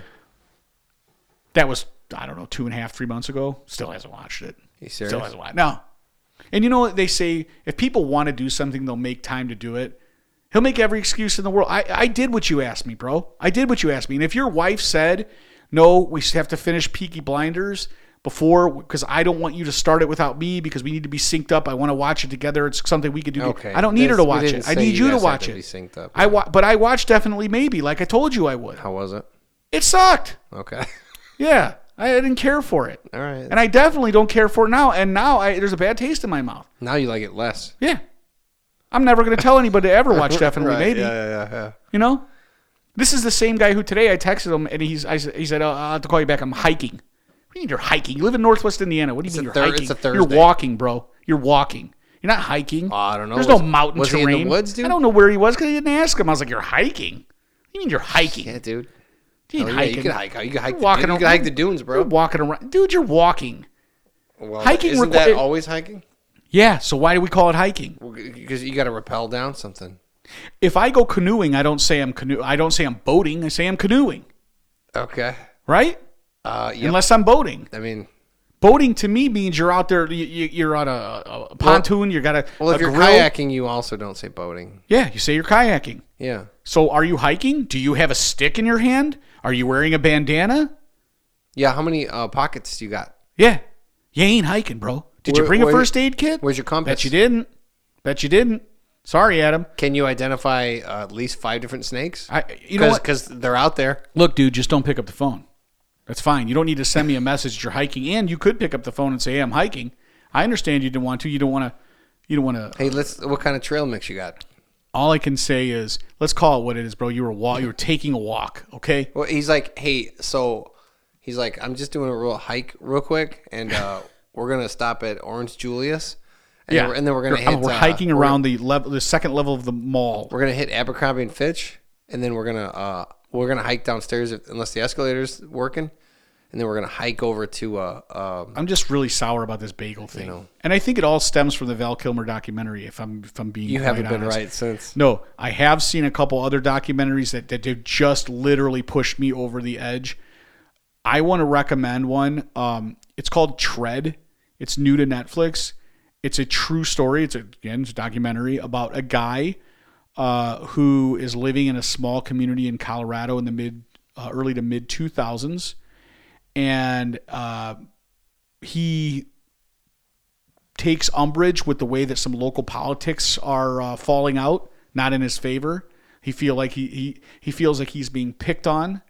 That was I don't know two and a half, three months ago. Still hasn't watched it. You Still hasn't watched. No. And you know what they say? If people want to do something, they'll make time to do it. He'll make every excuse in the world. I, I did what you asked me, bro. I did what you asked me. And if your wife said, no, we have to finish Peaky Blinders before, because I don't want you to start it without me because we need to be synced up. I want to watch it together. It's something we could do. Okay. I don't need her to watch it. I need you you to watch to it. synced up. I wa- but I watched definitely maybe, like I told you I would. How was it? It sucked. Okay. Yeah, I didn't care for it. All right. And I definitely don't care for it now. And now I, there's a bad taste in my mouth. Now you like it less. Yeah. I'm never going to tell anybody to ever watch Definitely Right, Maybe. Yeah, yeah, yeah, yeah. You know? This is the same guy who today I texted him and he's I, he said, oh, I'll have to call you back. I'm hiking. What do you mean you're hiking? You live in Northwest Indiana. What do you mean a you're Thur- hiking? it's a Thursday. You're walking, bro. You're walking. You're not hiking. Oh, I don't know. There's Was- no mountain was he in the woods, dude? I don't know where he was because I didn't ask him. I was like, you're hiking. What do you mean you're hiking? Yeah, dude. You ain't Oh, yeah, hiking. you can hike. Oh, you can hike. You're The, walking you can hike the dunes, bro. You're bro. walking around. Dude, you're walking. Well, hiking isn't requi- that always hiking? Yeah, so why do we call it hiking? Because you got to rappel down something. If I go canoeing, I don't say I'm canoe. I don't say I'm boating. I say I'm canoeing, Okay. right? Uh, yep. Unless I'm boating. I mean, Boating to me means you're out there. You, you're on a, a pontoon. you got a, well, if a you're grill. kayaking, you also don't say boating. Yeah, you say you're kayaking. Yeah. So are you hiking? Do you have a stick in your hand? Are you wearing a bandana? Yeah. How many uh, pockets do you got? Yeah, you ain't hiking, bro. Did you bring a first aid kit? Where's your compass? Bet you didn't. Bet you didn't. Sorry, Adam. Can you identify uh, at least five different snakes? I, you know what? Because they're out there. Look, dude, just don't pick up the phone. That's fine. You don't need to send me a message that you're hiking, and you could pick up the phone and say, "Hey, I'm hiking." I understand you didn't want to. You don't want to. You don't want to. Hey, let's. What kind of trail mix you got? All I can say is, let's call it what it is, bro. You were wa- You were taking a walk. Okay. Well, he's like, hey, so he's like, I'm just doing a real hike real quick, and uh, we're gonna stop at Orange Julius. And Yeah. then we're, and then we're gonna We're- hit. We're uh, hiking we're- around the level, the second level of the mall. We're gonna hit Abercrombie and Fitch, and then we're gonna uh, we're gonna hike downstairs if, unless the escalator's working, and then we're gonna hike over to uh, uh I'm just really sour about this bagel thing, and I think it all stems from the Val Kilmer documentary. If I'm if I'm being you haven't been right since. No, I have seen a couple other documentaries that, that have just literally pushed me over the edge. I want to recommend one. Um, it's called Tread. It's new to Netflix. It's a true story. It's a, again, it's a documentary about a guy uh, who is living in a small community in Colorado in the mid, uh, early to mid 2000s, and uh, he takes umbrage with the way that some local politics are uh, falling out, not in his favor. He feel like he he he feels like he's being picked on.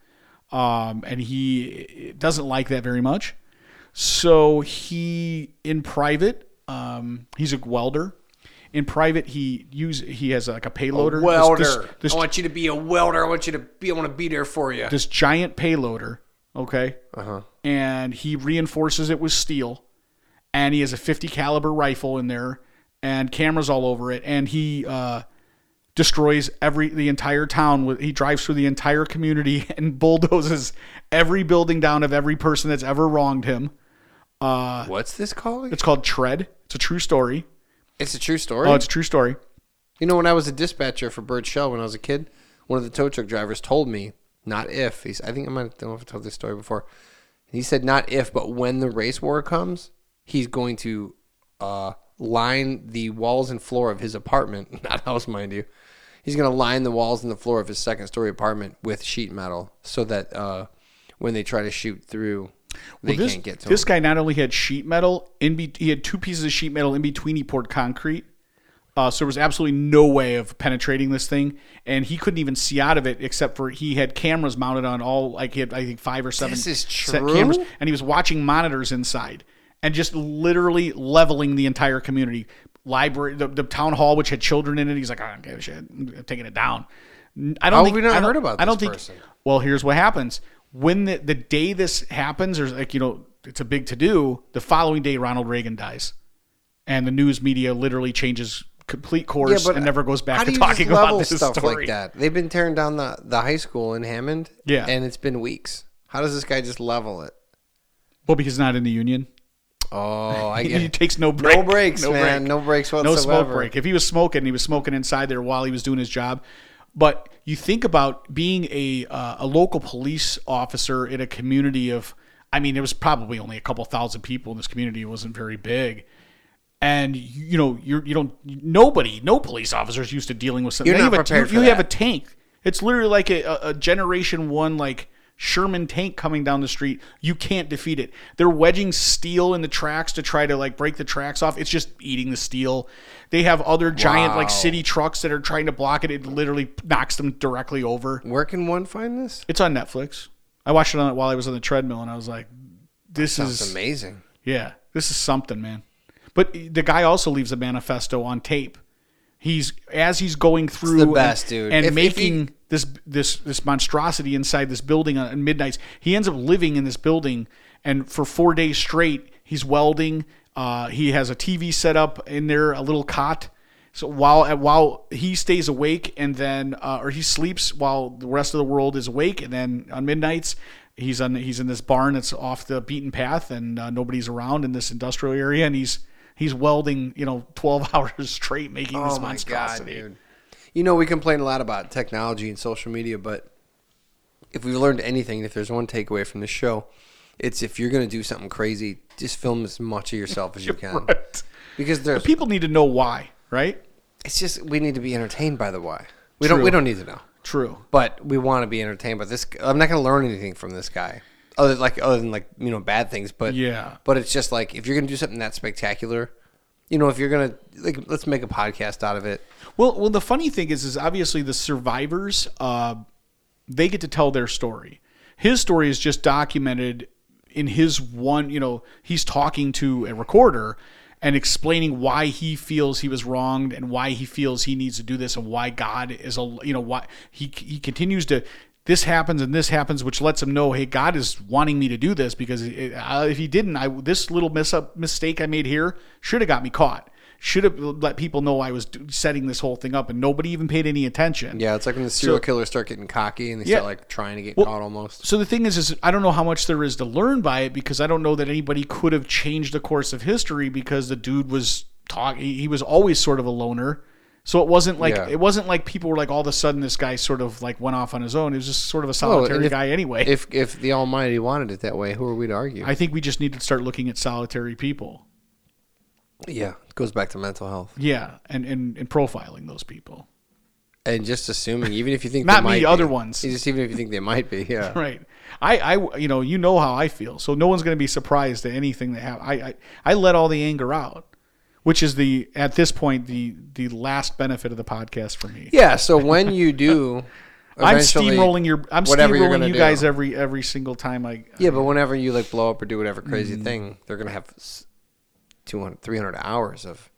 um, and he doesn't like that very much. So he, in private, um, he's a welder. In private, he use he has like a payloader. welder. This, this, this I want you to be a welder. I want you to be. I want to be there for you. this giant payloader, okay? Uh-huh. And he reinforces it with steel, and he has a 50 caliber rifle in there, and cameras all over it, and he uh, destroys every the entire town. With he drives through the entire community and bulldozes every building down of every person that's ever wronged him. What's this called? It's called Tread. It's a true story. It's a true story. Oh, it's a true story. You know, when I was a dispatcher for Bird Shell when I was a kid, one of the tow truck drivers told me, not if, he's, I think I might have, don't know if I told this story before. He said, not if, but when the race war comes, he's going to uh, line the walls and floor of his apartment, not house, mind you. He's going to line the walls and the floor of his second story apartment with sheet metal so that uh, when they try to shoot through, they this, can't get to this him. guy not only had sheet metal in be- he had two pieces of sheet metal in between he poured concrete uh, so there was absolutely no way of penetrating this thing and he couldn't even see out of it except for he had cameras mounted on all like he had i think five or seven This is true? cameras and he was watching monitors inside and just literally leveling the entire community library the, the town hall which had children in it he's like i don't give a shit i'm taking it down i don't How have think we not I don't- heard about i don't this think person? well, here's what happens. When the, the day this happens, there's like, you know, it's a big to do. The following day, Ronald Reagan dies. And the news media literally changes complete course and never goes back to talking about this stuff story. like that. They've been tearing down the, the high school in Hammond, Yeah. and it's been weeks. How does this guy just level it? Well, because he's not in the union. Oh, I get he takes no break. No breaks, No man. break. No breaks whatsoever. no smoke break. If he was smoking, he was smoking inside there while he was doing his job. But you think about being a uh, a local police officer in a community of, I mean, there was probably only a couple thousand people in this community. It wasn't very big. And you know, you're you don't nobody, no police officers used to dealing with something. You're you not have a, prepared you, for you have a tank. It's literally like a, a- a generation one like Sherman tank coming down the street. You can't defeat it. They're wedging steel in the tracks to try to like break the tracks off. It's just eating the steel. They have other giant like city trucks that are trying to block it. It literally knocks them directly over. Where can one find this? It's on Netflix. I watched it on while I was on the treadmill, and I was like, "This It's is amazing. yeah, this is something, man." But the guy also leaves a manifesto on tape. He's as he's going through the best, and, dude. and If- if making this this this monstrosity inside this building on midnights. He ends up living in this building, and for four days straight, he's welding. Uh, he has a TV set up in there, a little cot. So while while he stays awake, and then uh, or he sleeps while the rest of the world is awake, and then on midnights he's on he's in this barn that's off the beaten path, and uh, nobody's around in this industrial area, and he's he's welding, you know, twelve hours straight, making this Oh my god, monstrosity. dude. You know, we complain a lot about technology and social media, but if we've learned anything, if there's one takeaway from this show, it's if you're going to do something crazy, just film as much of yourself as you can. Right. Because there's, People need to know why, right? it's just we need to be entertained by the why. We don't. We don't need to know, True. but we want to be entertained by this. I'm not going to learn anything from this guy, other like other than like you know bad things. But Yeah. But it's just like if you're going to do something that spectacular, you know, if you're going to like, let's make a podcast out of it. Well, well, the funny thing is, is obviously the survivors, uh, they get to tell their story. His story is just documented in his one. You know, he's talking to a recorder and explaining why he feels he was wronged and why he feels he needs to do this and why God is a. You know, why he he continues to. This happens and this happens, which lets him know, hey, God is wanting me to do this because if He didn't, I this little miss up mistake I made here should have got me caught should have let people know I was setting this whole thing up, and nobody even paid any attention. Yeah, it's like when the serial So- killers start getting cocky and they Yeah. start like trying to get Well, caught almost. So the thing is, is I don't know how much there is to learn by it because I don't know that anybody could have changed the course of history because the dude was talking. He was always sort of a loner. So it wasn't like Yeah. it wasn't like people were like all of a sudden this guy sort of like went off on his own. He was just sort of a Oh, solitary and if- guy anyway. If if the Almighty wanted it that way, who are we to argue? I think we just need to start looking at solitary people. Yeah, it goes back to mental health Yeah, and and, and profiling those people. and just assuming, even if you think Not they me, other be, ones. just even if you think they might be, yeah. Right. I, I, you know, you know how I feel, so no one's going to be surprised at anything that happens. I, I, I let all the anger out, which is the at this point the the last benefit of the podcast for me. Yeah. So when you do, I'm steamrolling your. I'm steamrolling you do. guys every every single time I. Yeah, but whenever you like blow up or do whatever crazy Mm. thing, they're gonna have 200, 300 hours of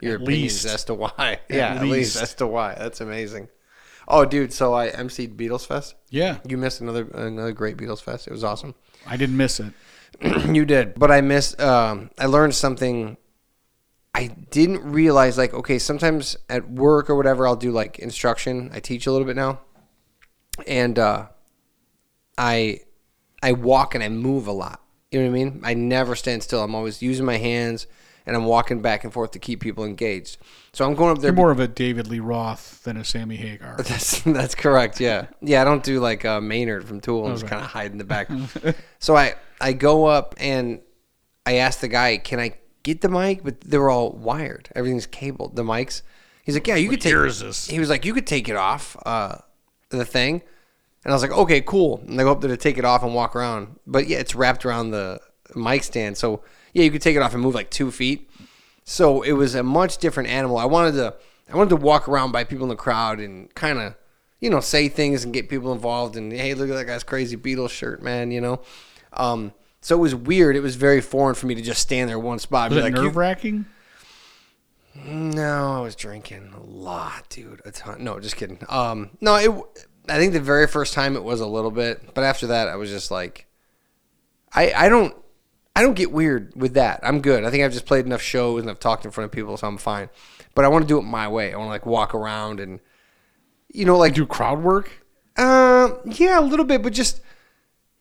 your At opinions least. as to why. yeah, at least. as to why. That's amazing. Oh, dude, so I emceed Beatles Fest. yeah, You missed another another great Beatles Fest. It was awesome. I didn't miss it. you did, but I missed. Um, I learned something. I didn't realize. Like, okay, sometimes at work or whatever, I'll do like instruction. I teach a little bit now, and uh, I I walk and I move a lot. You know what I mean? I never stand still. I'm always using my hands and I'm walking back and forth to keep people engaged. So I'm going up there. You're more of a David Lee Roth than a Sammy Hagar. That's that's correct. Yeah, yeah. I don't do like uh, Maynard from Tool. I'm just kind of hide in the back. so I I go up and I ask the guy, "Can I get the mic?" But they're all wired. Everything's cabled. The mics. He's like, "Yeah, you could take." year is this? He was like, "You could take it off uh, the thing," and I was like, "Okay, cool." And I go up there to take it off and walk around. But yeah, it's wrapped around the mic stand, so yeah, you could take it off and move like two feet. So it was a much different animal. I wanted to I wanted to walk around by people in the crowd and kind of you know say things and get people involved and hey look at that guy's crazy Beatles shirt man you know. Um, so it was weird. It was very foreign for me to just stand there one spot. Was it like, nerve wracking? no, I was drinking a lot, dude. A ton. No, just kidding. Um, no, it. I think the very first time it was a little bit, but after that, I was just like, I I don't I don't get weird with that. I'm good. I think I've just played enough shows and I've talked in front of people, so I'm fine. But I want to do it my way. I want to like walk around and, you know, like Do crowd work? uh, yeah, a little bit, but just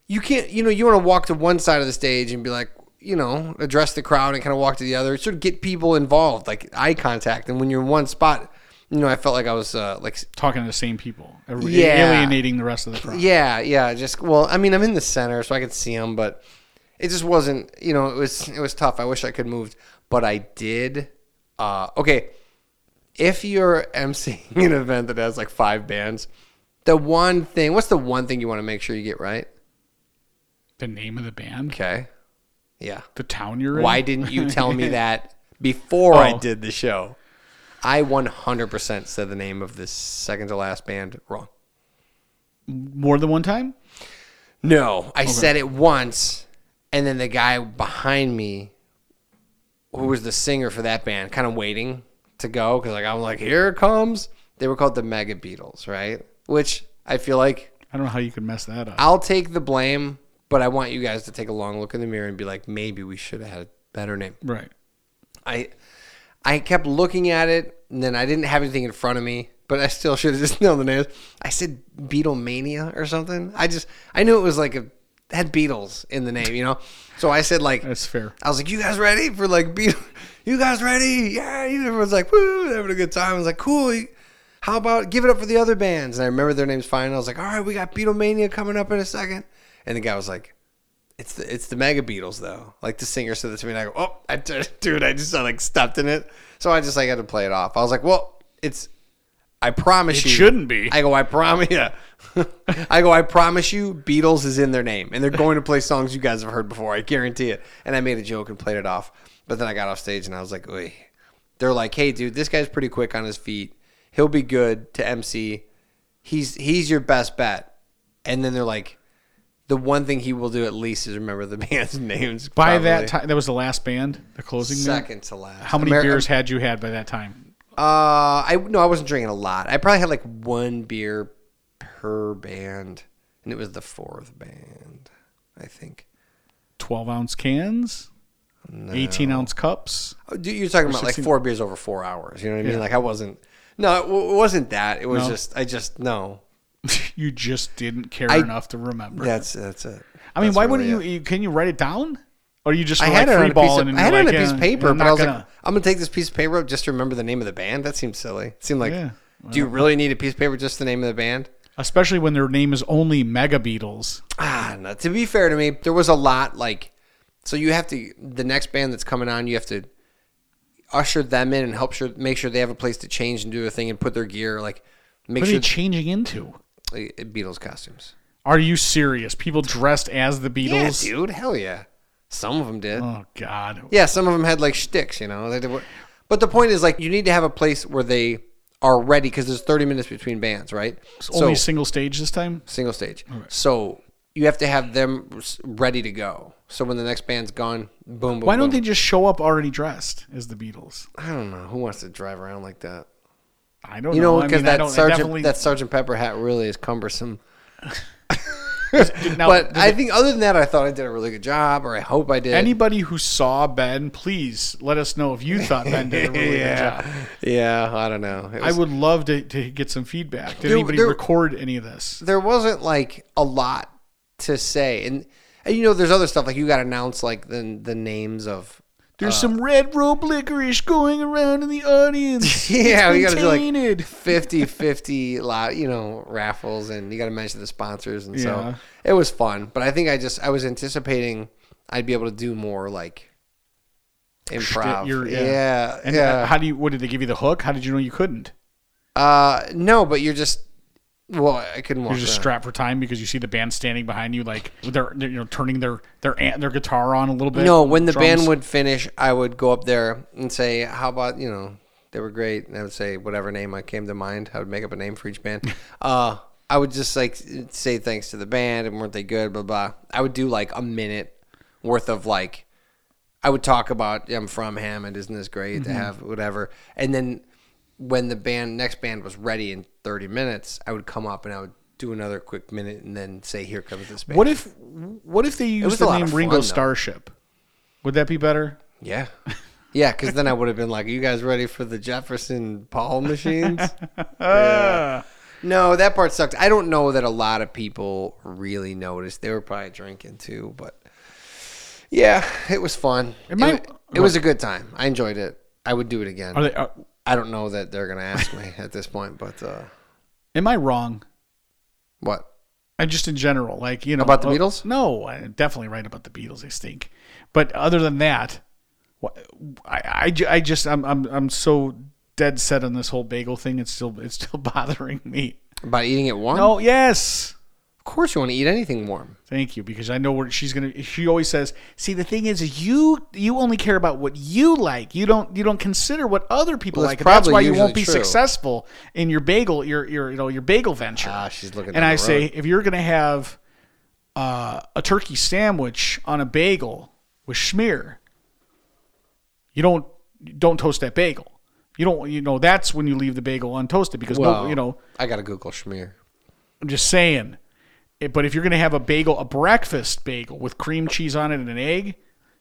you can't. You know, you want to walk to one side of the stage and be like, you know, address the crowd and kind of walk to the other, sort of get people involved, like eye contact. And when you're in one spot, you know, I felt like I was uh, like, Talking to the same people, Yeah. alienating the rest of the crowd. yeah, yeah, just well, I mean, I'm in the center, so I could see them, but it just wasn't. You know, it was it was tough. I wish I could move, but I did. Uh, okay, if you're emceeing an event that has like five bands, the one thing, what's the one thing you want to make sure you get right? The name of the band, Okay. Yeah. the town you're in. Why didn't you tell me that before I Oh. did the show? I 100% said the name of this second to last band wrong. More than one time? No, I said it once, and then the guy behind me, who was the singer for that band, kind of waiting to go because like I'm like, here it comes. They were called the Mega Beatles, right? Which I feel like I don't know how you could mess that up. I'll take the blame, but I want you guys to take a long look in the mirror and be like, maybe we should have had a better name. right. I I kept looking at it, and then I didn't have anything in front of me, but I still should have just known the names. I said Beatlemania or something. I just I knew it was like a had Beatles in the name, you know. So I said like That's fair. I was like, "You guys ready for like Beatles? You guys ready? Yeah!" Everyone's like, "Woo!" Having a good time. I was like, "Cool." How about give it up for the other bands? And I remember their names fine. I was like, "All right, we got Beatlemania coming up in a second. And the guy was like, "It's the it's the Mega Beatles though." Like the singer said that to me, and I go, "Oh, I, dude, I just like stepped in it." So I just like had to play it off. I was like, "Well, it's." I promise It you, shouldn't be. I go, I promise. Yeah, I go, I promise you, Beatles is in their name, and they're going to play songs you guys have heard before. I guarantee it. And I made a joke and played it off, but then I got off stage and I was like, Oy. they're like, hey, dude, this guy's pretty quick on his feet. He'll be good to MC. He's he's your best bet. And then they're like, the one thing he will do at least is remember the band's names. By probably. that time, that was the last band, the closing band. second to last. How many Ameri- beers had you had by that time? Uh, I no, I wasn't drinking a lot. I probably had like one beer per band, and it was the fourth band, I think. 12 ounce cans, 18 ounce cups. Oh, You're talking about like four beers over four hours. You know what I mean? Yeah. Like I wasn't. No, it, it wasn't that. It was No? just. I just no. you just didn't care I- enough to remember. That's that's it. I mean, That's why really wouldn't you, you? Can you write it down? Or you just I had like it on a piece of, I had it on a piece of paper, I'm but I was gonna-" like, I'm gonna take this piece of paper up just to remember the name of the band. That seems silly. It seemed like, Yeah, do you really need a piece of paper just the name of the band? especially when their name is only Mega Beatles. Ah, no. To be fair to me, there was a lot like. So you have to the next band that's coming on. You have to usher them in and help sure make sure they have a place to change and do a thing and put their gear like make What are sure they changing into? Like, uh, Beatles costumes. Are you serious? People dressed as the Beatles? Yeah, dude. Hell yeah. Some of them did. Oh God. Yeah, some of them had like shticks, you know. They did- But the point is, like, you need to have a place where they are ready because there's 30 minutes between bands, right? So Only single stage this time. single stage. So you have to have them ready to go. So when the next band's gone, boom, boom. Why don't boom. they just show up already dressed as the Beatles? I don't know who wants to drive around like that. I don't You know. because that don't, Sergeant definitely, that Sergeant Pepper hat really is cumbersome. now, but I think other than that, I thought I did a really good job, or I hope I did. anybody who saw Ben, please let us know if you thought Ben did a really good job. yeah, I don't know. It I would love to, to get some feedback. Did There- anybody there- record any of this? there wasn't like a lot to say, and, and you know, there's other stuff like you got to announce like the the names of. There's Uh, some red rope licorice going around in the audience. Yeah, we got to do like tainted. 50 50 lot, you know, raffles, and you got to mention the sponsors, and Yeah. so it was fun. But I think I just I was anticipating I'd be able to do more like improv. Yeah. yeah, And yeah. how do you? What did they give you the hook? How did you know you couldn't? Uh, no, but you're just well, I couldn't walk. You're just strapped for time because you see the band standing behind you, like they're, they're you know turning their their their guitar on a little bit. No, when the drums. band would finish, I would go up there and say, "How about you know they were great?" And I would say whatever name I came to mind. I would make up a name for each band. uh, I would just like say thanks to the band and weren't they good? Blah blah. I would do like a minute worth of like. I would talk about I'm from Hammond. Isn't this great Mm-hmm. to have whatever? And then when the band next band was ready in 30 minutes, I would come up and I would do another quick minute and then say, "Here comes this band." What if what if they used the name of Ringo though. Starship? Would that be better? Yeah. Yeah, because then I would have been like, "Are you guys ready for the Jefferson Paul machines?" Uh, no, that part sucked. I don't know that a lot of people really noticed. They were probably drinking too, but yeah, it was fun. It, might- wa- it was a good time. I enjoyed it. I would do it again. are they, uh, I don't know that they're gonna ask me at this point, but uh, am I wrong? what? I just in general, like you know, About the uh, Beatles? No, I'm definitely right about the Beatles. They stink. But other than that, I, I, I just I'm I'm I'm so dead set on this whole bagel thing. It's still it's still bothering me. About eating it warm? Oh yes, course, you want to eat anything warm. thank you because I know where she's gonna. She always says, "See, the thing is, you you only care about what you like. You don't you don't consider what other people Well, like. that's And that's probably why you won't usually be true. successful in your bagel your your you know your bagel venture." Ah, she's looking. and down I the say, road. if you're gonna have uh, a turkey sandwich on a bagel with schmear, you don't don't toast that bagel. You don't, you know, that's when you leave the bagel untoasted because well, no, you know, I got to Google schmear. I'm just saying. But if you're gonna have a bagel, a breakfast bagel with cream cheese on it and an egg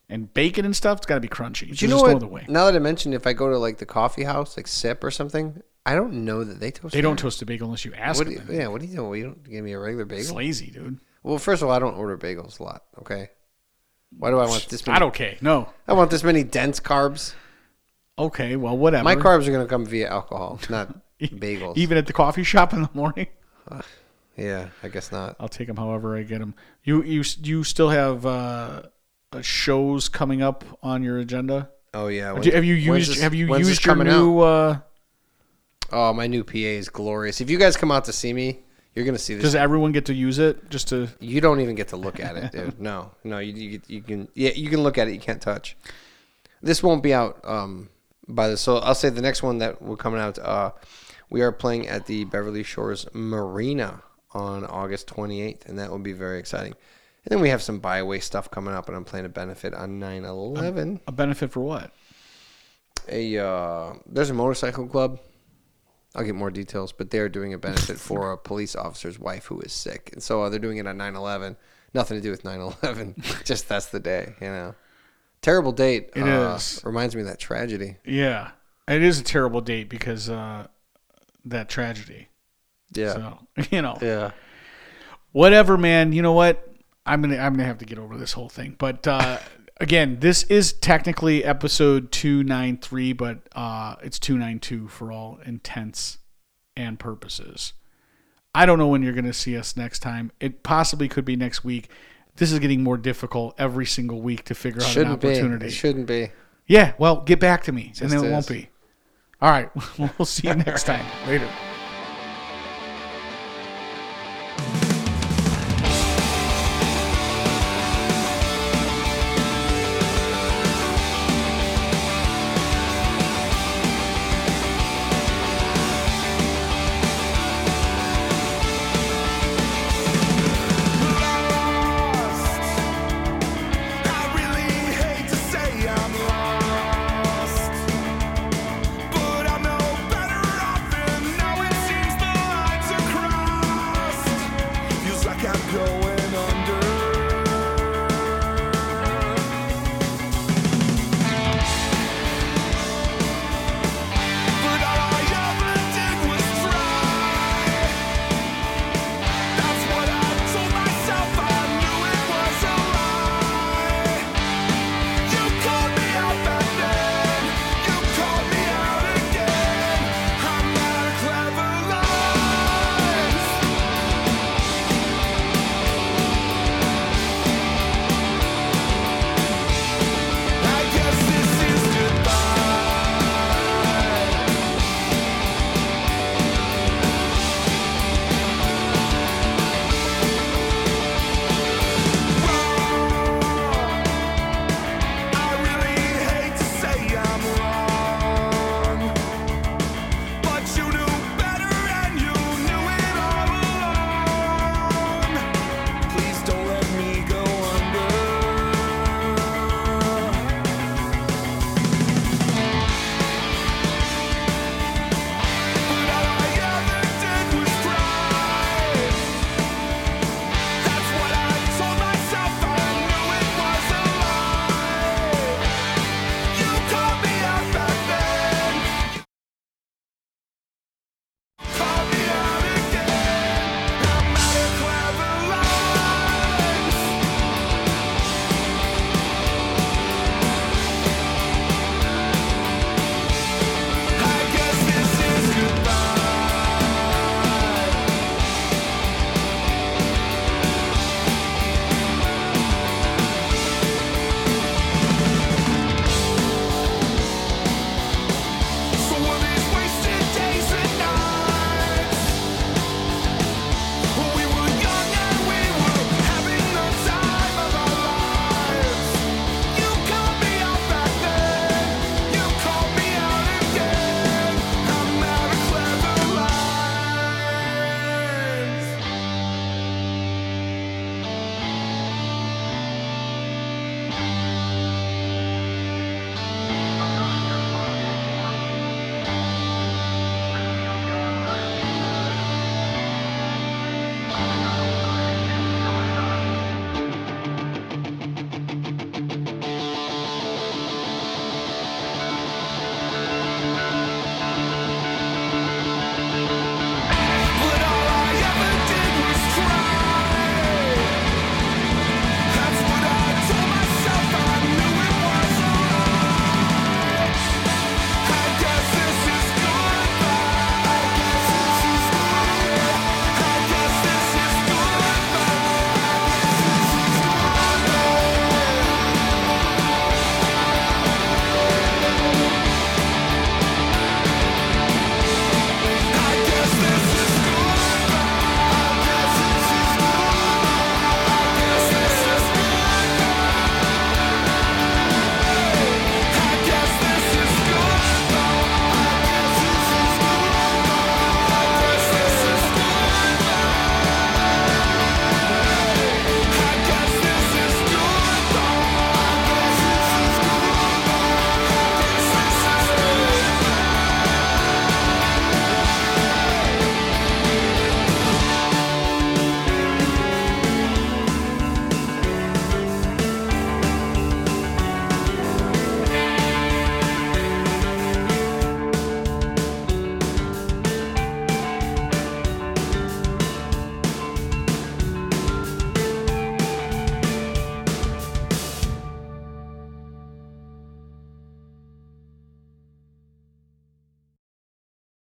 and bacon and stuff, it's got to be crunchy. Do you There's know what? no way. Now that I mentioned, if I go to like the coffee house, like Sip or something, I don't know that they toast. They don't toast a bagel unless you ask What do them. you, yeah, what do you do? You don't give me a regular It's bagel. lazy, dude. Well, first of all, I don't order bagels a lot. Okay, why do I want this many? Not okay. No. I want this many dense carbs. Okay. Well, whatever. My carbs are going to come via alcohol, not bagels. Even at the coffee shop in the morning. Yeah, I guess not. I'll take them however I get them. You you you still have uh, uh, shows coming up on your agenda? Oh yeah. Do- have you used this- have you used your new? Uh, Oh, my new PA is glorious. If you guys come out to see me, you're going to see this. does everyone get to use it? Just to You don't even get to look at it, dude. No, no, you, you you can yeah you can look at it. You can't touch. This won't be out um by the so I'll say the next one that we're coming out. Uh, we are playing at the Beverly Shores Marina on August 28th, and that will be very exciting. And then we have some Byway stuff coming up, and I'm playing a benefit on 9/11. a benefit for what? A uh, there's a motorcycle club. I'll get more details, but they're doing a benefit for a police officer's wife who is sick, and so uh, they're doing it on 9/11. Nothing to do with 9/11. Just that's the day, you know. Terrible date. It is is. Reminds me of that tragedy. Yeah, it is a terrible date because uh, that tragedy. Yeah. So you know, Yeah. whatever, man. You know what? I'm gonna I'm gonna have to get over this whole thing. But uh, again, this is technically episode two nine three, but uh, it's two nine two for all intents and purposes. I don't know when you're gonna see us next time. It possibly could be next week. This is getting more difficult every single week to figure out an Shouldn't be. opportunity. It shouldn't be. Yeah, well, get back to me, and Just then it is. won't be. All right, we'll see you next time. Later.